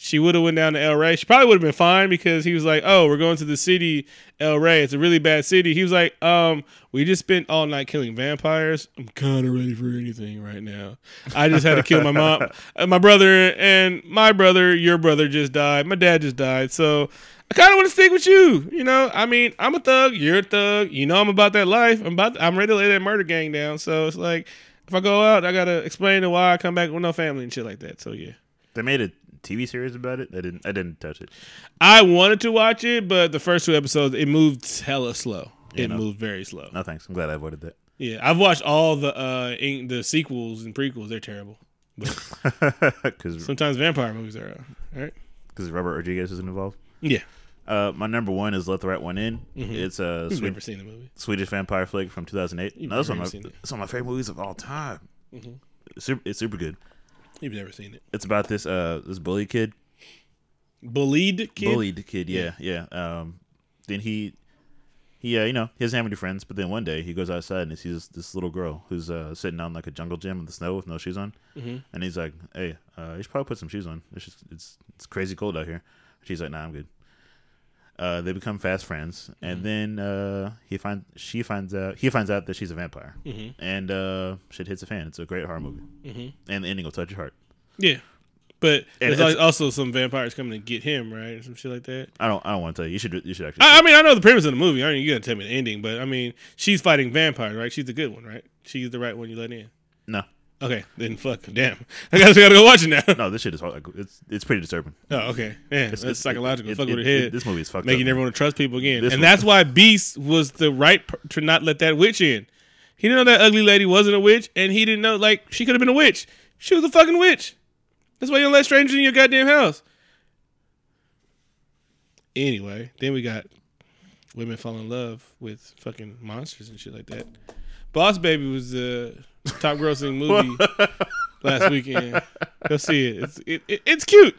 she would have went down to El Rey. She probably would have been fine because he was like, "Oh, we're going to the city, El Rey. It's a really bad city." He was like, "Um, we just spent all night killing vampires. I'm kind of ready for anything right now. I just had to kill my mom, my brother, and my brother. Your brother just died. My dad just died. So I kind of want to stick with you. You know, I mean, I'm a thug. You're a thug. You know, I'm about that life. I'm about. I'm ready to lay that murder gang down. So it's like." If I go out, I gotta explain to why I come back with no family and shit like that. So yeah. They made a TV series about it. I didn't, I didn't touch it. I wanted to watch it, but the first two episodes it moved hella slow. You it know. moved very slow. No thanks. I'm glad I avoided that. Yeah, I've watched all the uh in, the sequels and prequels. They're terrible. Because sometimes vampire movies are all right. Because Robert Rodriguez isn't involved. Yeah, Uh, my number one is Let the Right One In. It's a I've Swe- never seen the movie. Swedish vampire flick from 2008. You've No, that's one of my, seen it. it's one of my favorite movies of all time. It's, super, it's super good. You've never seen it. It's about this uh this bully kid Bullied kid. bullied kid. Yeah, yeah. Um, then he, he, uh, you know, he doesn't have any friends. But then one day he goes outside and he sees this little girl who's uh, sitting on like a jungle gym in the snow with no shoes on. Mm-hmm. And he's like, "Hey, uh, you should probably put some shoes on. It's just it's it's crazy cold out here." She's like, "Nah, I'm good." Uh, they become fast friends, and then uh, he find she finds out he finds out that she's a vampire, and uh, shit hits a fan. It's a great horror movie, mm-hmm. and the ending will touch your heart. Yeah, but And there's it's- also some vampires coming to get him, right, or some shit like that. I don't I don't want to tell you. You should you should actually. I, I mean, I know the premise of the movie. I mean, you gotta tell me the ending, but I mean, she's fighting vampires, right? She's the good one, right? She's the right one you let in. no, Okay, then fuck, damn. I gotta, gotta go watch it now. no, this shit is hard. Like, it's it's pretty disturbing. Oh, okay. Man, it's- psychological. it- Fuck it- with it- your head. this movie is fucked Making up. everyone to trust people again. This and that's why Beast was the right per- to not let that witch in. He didn't know that ugly lady wasn't a witch, and he didn't know, like, she could have been a witch. She was a fucking witch. That's why you don't let strangers in your goddamn house. Anyway, then we got women fall in love with fucking monsters and shit like that. Boss Baby was the top grossing movie last weekend. Go see it. It's it, it, it's cute.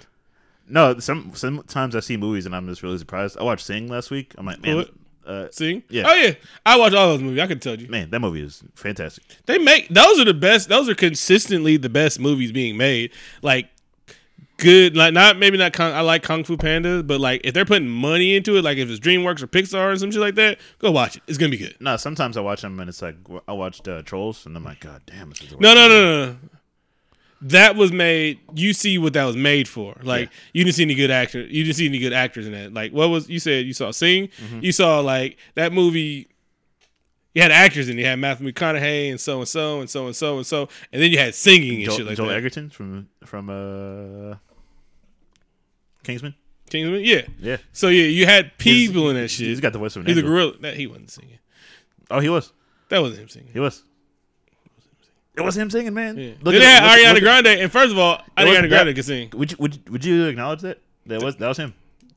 No, some sometimes I see movies and I'm just really surprised. I watched Sing last week. I'm like, man, uh, Sing? Yeah. Oh yeah. I watch all those movies. I can tell you. man, that movie is fantastic. They make those are the best. Those are consistently the best movies being made. Like good, like not maybe not. Kung, I like Kung Fu Panda, but like if they're putting money into it, like if it's DreamWorks or Pixar or some shit like that, go watch it. It's gonna be good. No, sometimes I watch them and it's like I watched uh, Trolls and I'm like, God damn, this is No, no, no, no. no. that was made. You see what that was made for. Like you didn't see any good actor. You didn't see any good actors in that. Like what was you said? You saw Sing. Mm-hmm. You saw like that movie. You had actors in. it. You had Matthew McConaughey and so and so and so and so and so, and then you had singing and Joel, shit like Joel that. Egerton from from uh, Kingsman. Kingsman, yeah. Yeah, So yeah, you had people in that shit. he's got the voice of an He's a gorilla. That he wasn't singing. Oh, he was. That wasn't him singing. He was. It was him singing, man. Yeah. Look then they had look- Ariana look Grande, and first of all, It wasn't Ariana Grande that- can sing. Would you, would, would you acknowledge that? That was that was him.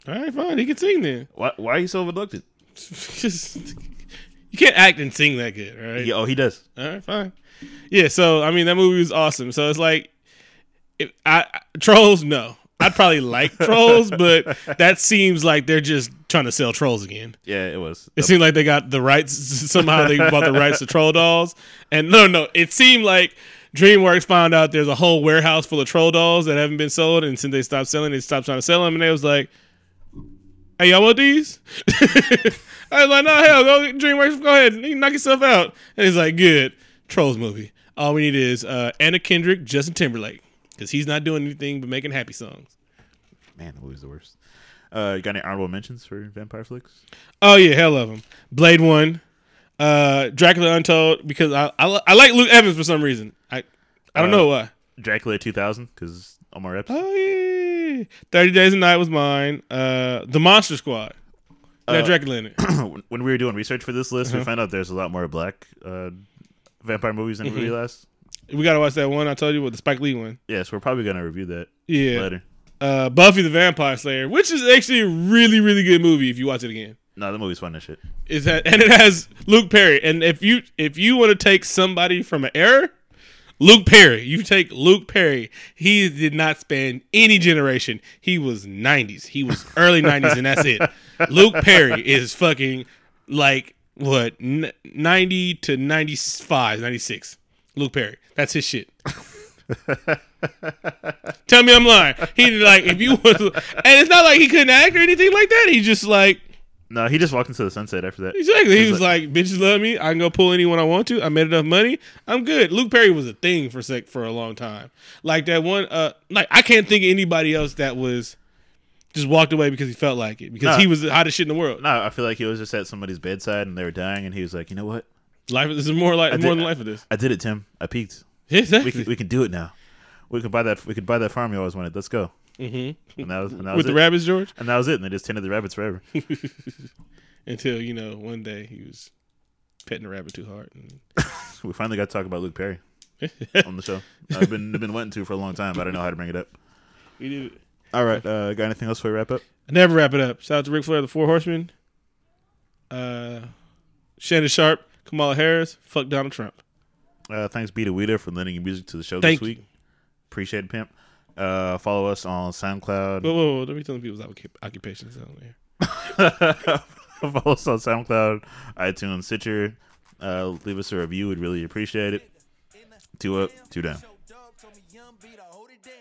All right, fine, he can sing then. Why why are you so overlooked? Just you can't act and sing that good, right? Yeah, oh, he does. All right, fine. Yeah, so I mean that movie was awesome. So it's like, if I trolls, no, I'd probably like trolls, but that seems like they're just trying to sell trolls again. Yeah, it was. It seemed like they got the rights somehow. They bought the rights to troll dolls, and no, no, it seemed like DreamWorks found out there's a whole warehouse full of troll dolls that haven't been sold, and since they stopped selling, they stopped trying to sell them, and they was like, "Hey, y'all want these?" I was like, "No, hell, go DreamWorks, go ahead, you knock yourself out." And he's like, "Good, trolls movie. All we need is uh, Anna Kendrick, Justin Timberlake, because he's not doing anything but making happy songs." Man, the movie's the worst. Uh, you got any honorable mentions for vampire flicks? Oh yeah, hell of them. Blade One, uh, Dracula Untold because I I, I like Luke Evans for some reason. I I don't Uh, know why. Dracula 2000 because Omar Epps. Oh yeah, Thirty Days a Night was mine. Uh, The Monster Squad. Got Uh, Dracula in it. when we were doing research for this list, Uh-huh. we found out there's a lot more black uh, vampire movies than Mm-hmm. we realized. We gotta watch that one I told you with the Spike Lee one. Yeah, so we're probably gonna review that Yeah. later. Uh, Buffy the Vampire Slayer, which is actually a really really good movie if you watch it again. No, the movie's fun as shit. Is that and it has Luke Perry. And if you if you want to take somebody from an era, Luke Perry, you take Luke Perry. He did not span any generation. He was '90s. He was early '90s, and that's it. Luke Perry is fucking like what 90 to 95, 96. Luke Perry, that's his shit. Tell me I'm lying. He like if you was, and it's not like he couldn't act or anything like that. He just like No, he just walked into the sunset after that. Exactly. He was like, "Bitches love me. I can go pull anyone I want to. I made enough money. I'm good." Luke Perry was a thing for sec for a long time. Like that one. Uh, like I can't think of anybody else that was just walked away because he felt like it because Nah. he was the hottest shit in the world. No, I feel like he was just at somebody's bedside and they were dying, and he was like, "You know what? Life. This is more like I more than life of this. I did it, Tim. I peaked. Exactly. We can, we can do it now. We can buy that. We can buy that farm you always wanted. Let's go." Mm-hmm. And that was, and that was With the rabbits, George. And that was it. And they just tended the rabbits forever. Until you know, one day he was petting the rabbit too hard. And we finally got to talk about Luke Perry on the show. I've been I've been wanting to for a long time, but I don't know how to bring it up. we did it. All right, uh, got anything else before we wrap up? I never wrap it up. Shout out to Ric Flair, the Four Horsemen. Uh, Shannon Sharpe, Kamala Harris. Fuck Donald Trump. Uh, thanks, Beeda Weeda, for lending your music to the show Thank this week. Appreciate it, pimp. Uh, follow us on SoundCloud. Whoa, whoa, whoa! Don't be telling people's occupations down there. follow us on SoundCloud, iTunes, Stitcher. Uh, leave us a review. We'd really appreciate it. Two up, two down. Show dog told me young B to hold it down.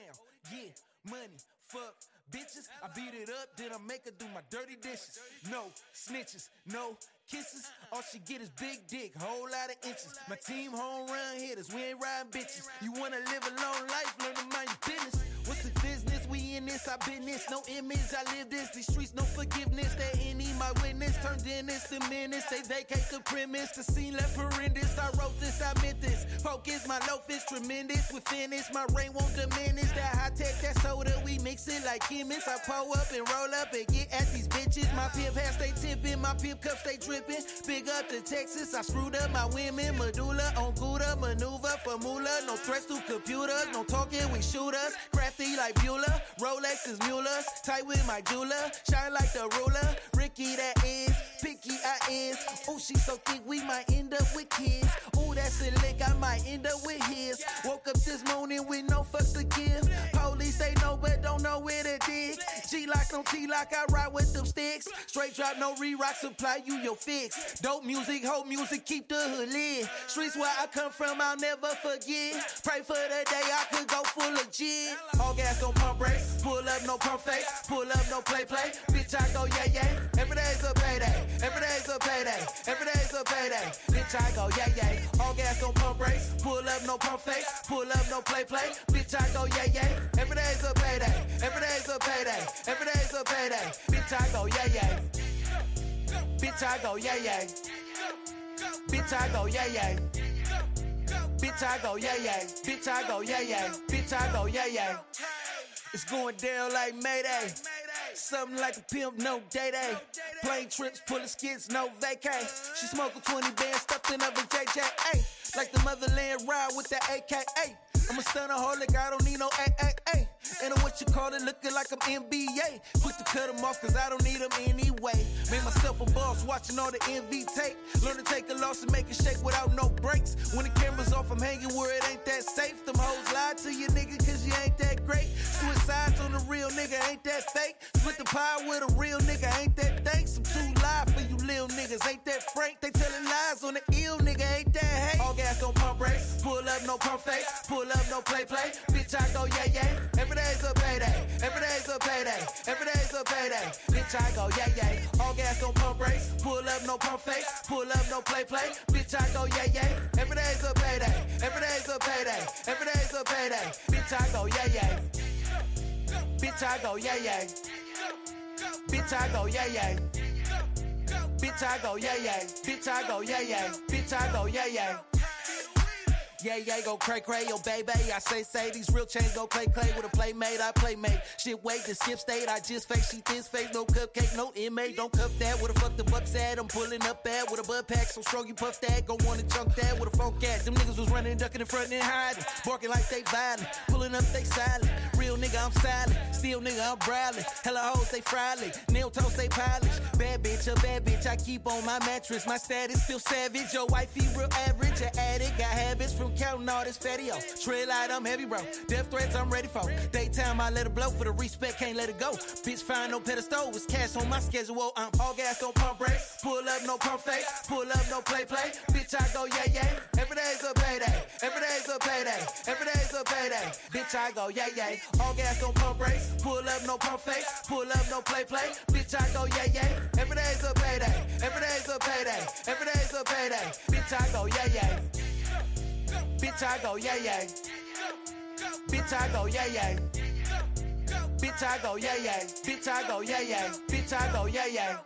Yeah, money, fuck, bitches. I beat it up, then I make her do my dirty dishes. No snitches, no kisses. All she get is big dick, whole lot of inches. My team home run hitters, we ain't riding bitches. You wanna live a long life, learn to mind your business. What's the business? We in this, I business. No image, I live this. These streets, no forgiveness. They any my witness. Turned in this the menace. They vacate the premise. The scene left horrendous. I wrote this, I meant this. Focus, my loaf is tremendous. With finish, my rain won't diminish. That high tech, that soda, we mix it like chemists. I pull up and roll up and get at these bitches. My pimp hat they tipping, my pimp cups they dripping. Big up to Texas, I screwed up my women. Medulla on Gouda, maneuver for moolah. No threats to computers, no talking, we shooters. Crafty like Bueller, Rolex is Mueller's. Tight with my jeweler, shine like the ruler. Ricky that is, picky I is. Oh, she so thick, we might end up with kids. Oh, that's a lick, I might end up with his. Woke up this morning with no fucks to give. Police, they know, but don't know where to dig. G-Lock on T-Lock, I ride with them sticks. Straight drop, no re-rock, supply you your Dope music, hope music, keep the hood lit. Streets where I come from, I'll never forget. Pray for the day I could go full of jig. All gas, no pump brakes. Pull up, no pump face. Pull up, no play play. Bitch, I go yeah yeah. Every day's a payday. Every day's a payday. Every day's a payday. Bitch, I go yeah yeah. All gas don't pump brakes. Pull up no pump face. Pull up no play play. Bitch, I go yeah yeah. Every day's a payday. Every day's a payday. Every day's a payday. Bitch, I go yeah yeah. Bitch, I go yeah yeah. Bitch, I go yeah yeah. Bitch, I go yeah yeah. Bitch, I go yeah yeah. Bitch, I go yeah yeah. It's going down like Mayday. Something like a pimp, no day day. Plane trips, pulling skits, no vacay. She smoking 20 bands stuffed in of a JJ. Ay, like the motherland ride with the AKA. I'm a stunner holic, I don't need no AAA. And I'm what you call it, looking like I'm NBA. Quick to cut them off, cause I don't need them anyway. Made myself a boss, watching all the MV tape. Learn to take a loss and make it shake without no breaks. When the camera's off, I'm hanging where it ain't that safe. Them hoes lie to you, nigga, cause you ain't that great. Switch sides on the real nigga, ain't that fake. Split the pie with a real nigga, ain't that thanks. I'm too live for you little niggas, ain't that frank. They telling lies on the ill nigga, ain't that hate. All gas, don't pump brakes. Pull up, no pump face. Pull up, no play play. Bitch, I go yeah yeah. Every day's a payday. Every day's a payday. Every day's a payday. Bitch, I go yeah yeah. All gas, don't pump brakes. Pull up, no pump face. Pull up, no play play. Bitch, I go yeah yeah. Every day's a payday. Every day's a payday. Every day's a payday. Bitch, I go yeah yeah. Bitch, I go yeah yeah. Bitch, I go yeah yeah. Bitch, I go yeah yeah. Bitch, I go yeah yeah. Bitch, I go yeah yeah. Yeah, yeah, go cray cray, yo, baby. I say, say, these real chains go play clay with a playmate. I playmate. Shit, wait the skip state. I just fake, she thin face, no cupcake, no inmate. Don't cuff that. Where the fuck the bucks at? I'm pulling up at with a butt pack, so strong you puff that. Go wanna chunk that with a funk at. Them niggas was running, ducking in front and hiding. Barking like they violent. Pulling up, they silent. Real nigga, I'm silent. Still nigga, I'm brawling. Hella hoes, they frolic. Nail toast, they polish. Bad bitch, a bad bitch. I keep on my mattress. My status still savage. Your wifey real average. An addict, got habits from counting all this fatty. Trail light, I'm heavy, bro. Death threats, I'm ready for. Daytime, I let it blow for the respect, can't let it go. Bitch, find no pedestal, it's cash on my schedule. I'm all gas, don't pump brakes. Pull up, no pump face. Pull up, no play play. Bitch, I go yeah yeah. Every day's a payday. Every day's a payday. Every day's a payday. Bitch, I go yeah yeah. All gas, don't pump brakes. Pull up, no pump face. Pull up, no play play. Bitch, I go yeah yeah. Every day's a payday. Every day's a payday. Every day's a payday. Bitch, I go yeah yeah. Bitch, I go yeah yeah. Bitch, I go yeah yeah. Bitch, I go yeah yeah. Bitch, I go yeah yeah. Bitch, I go yeah yeah.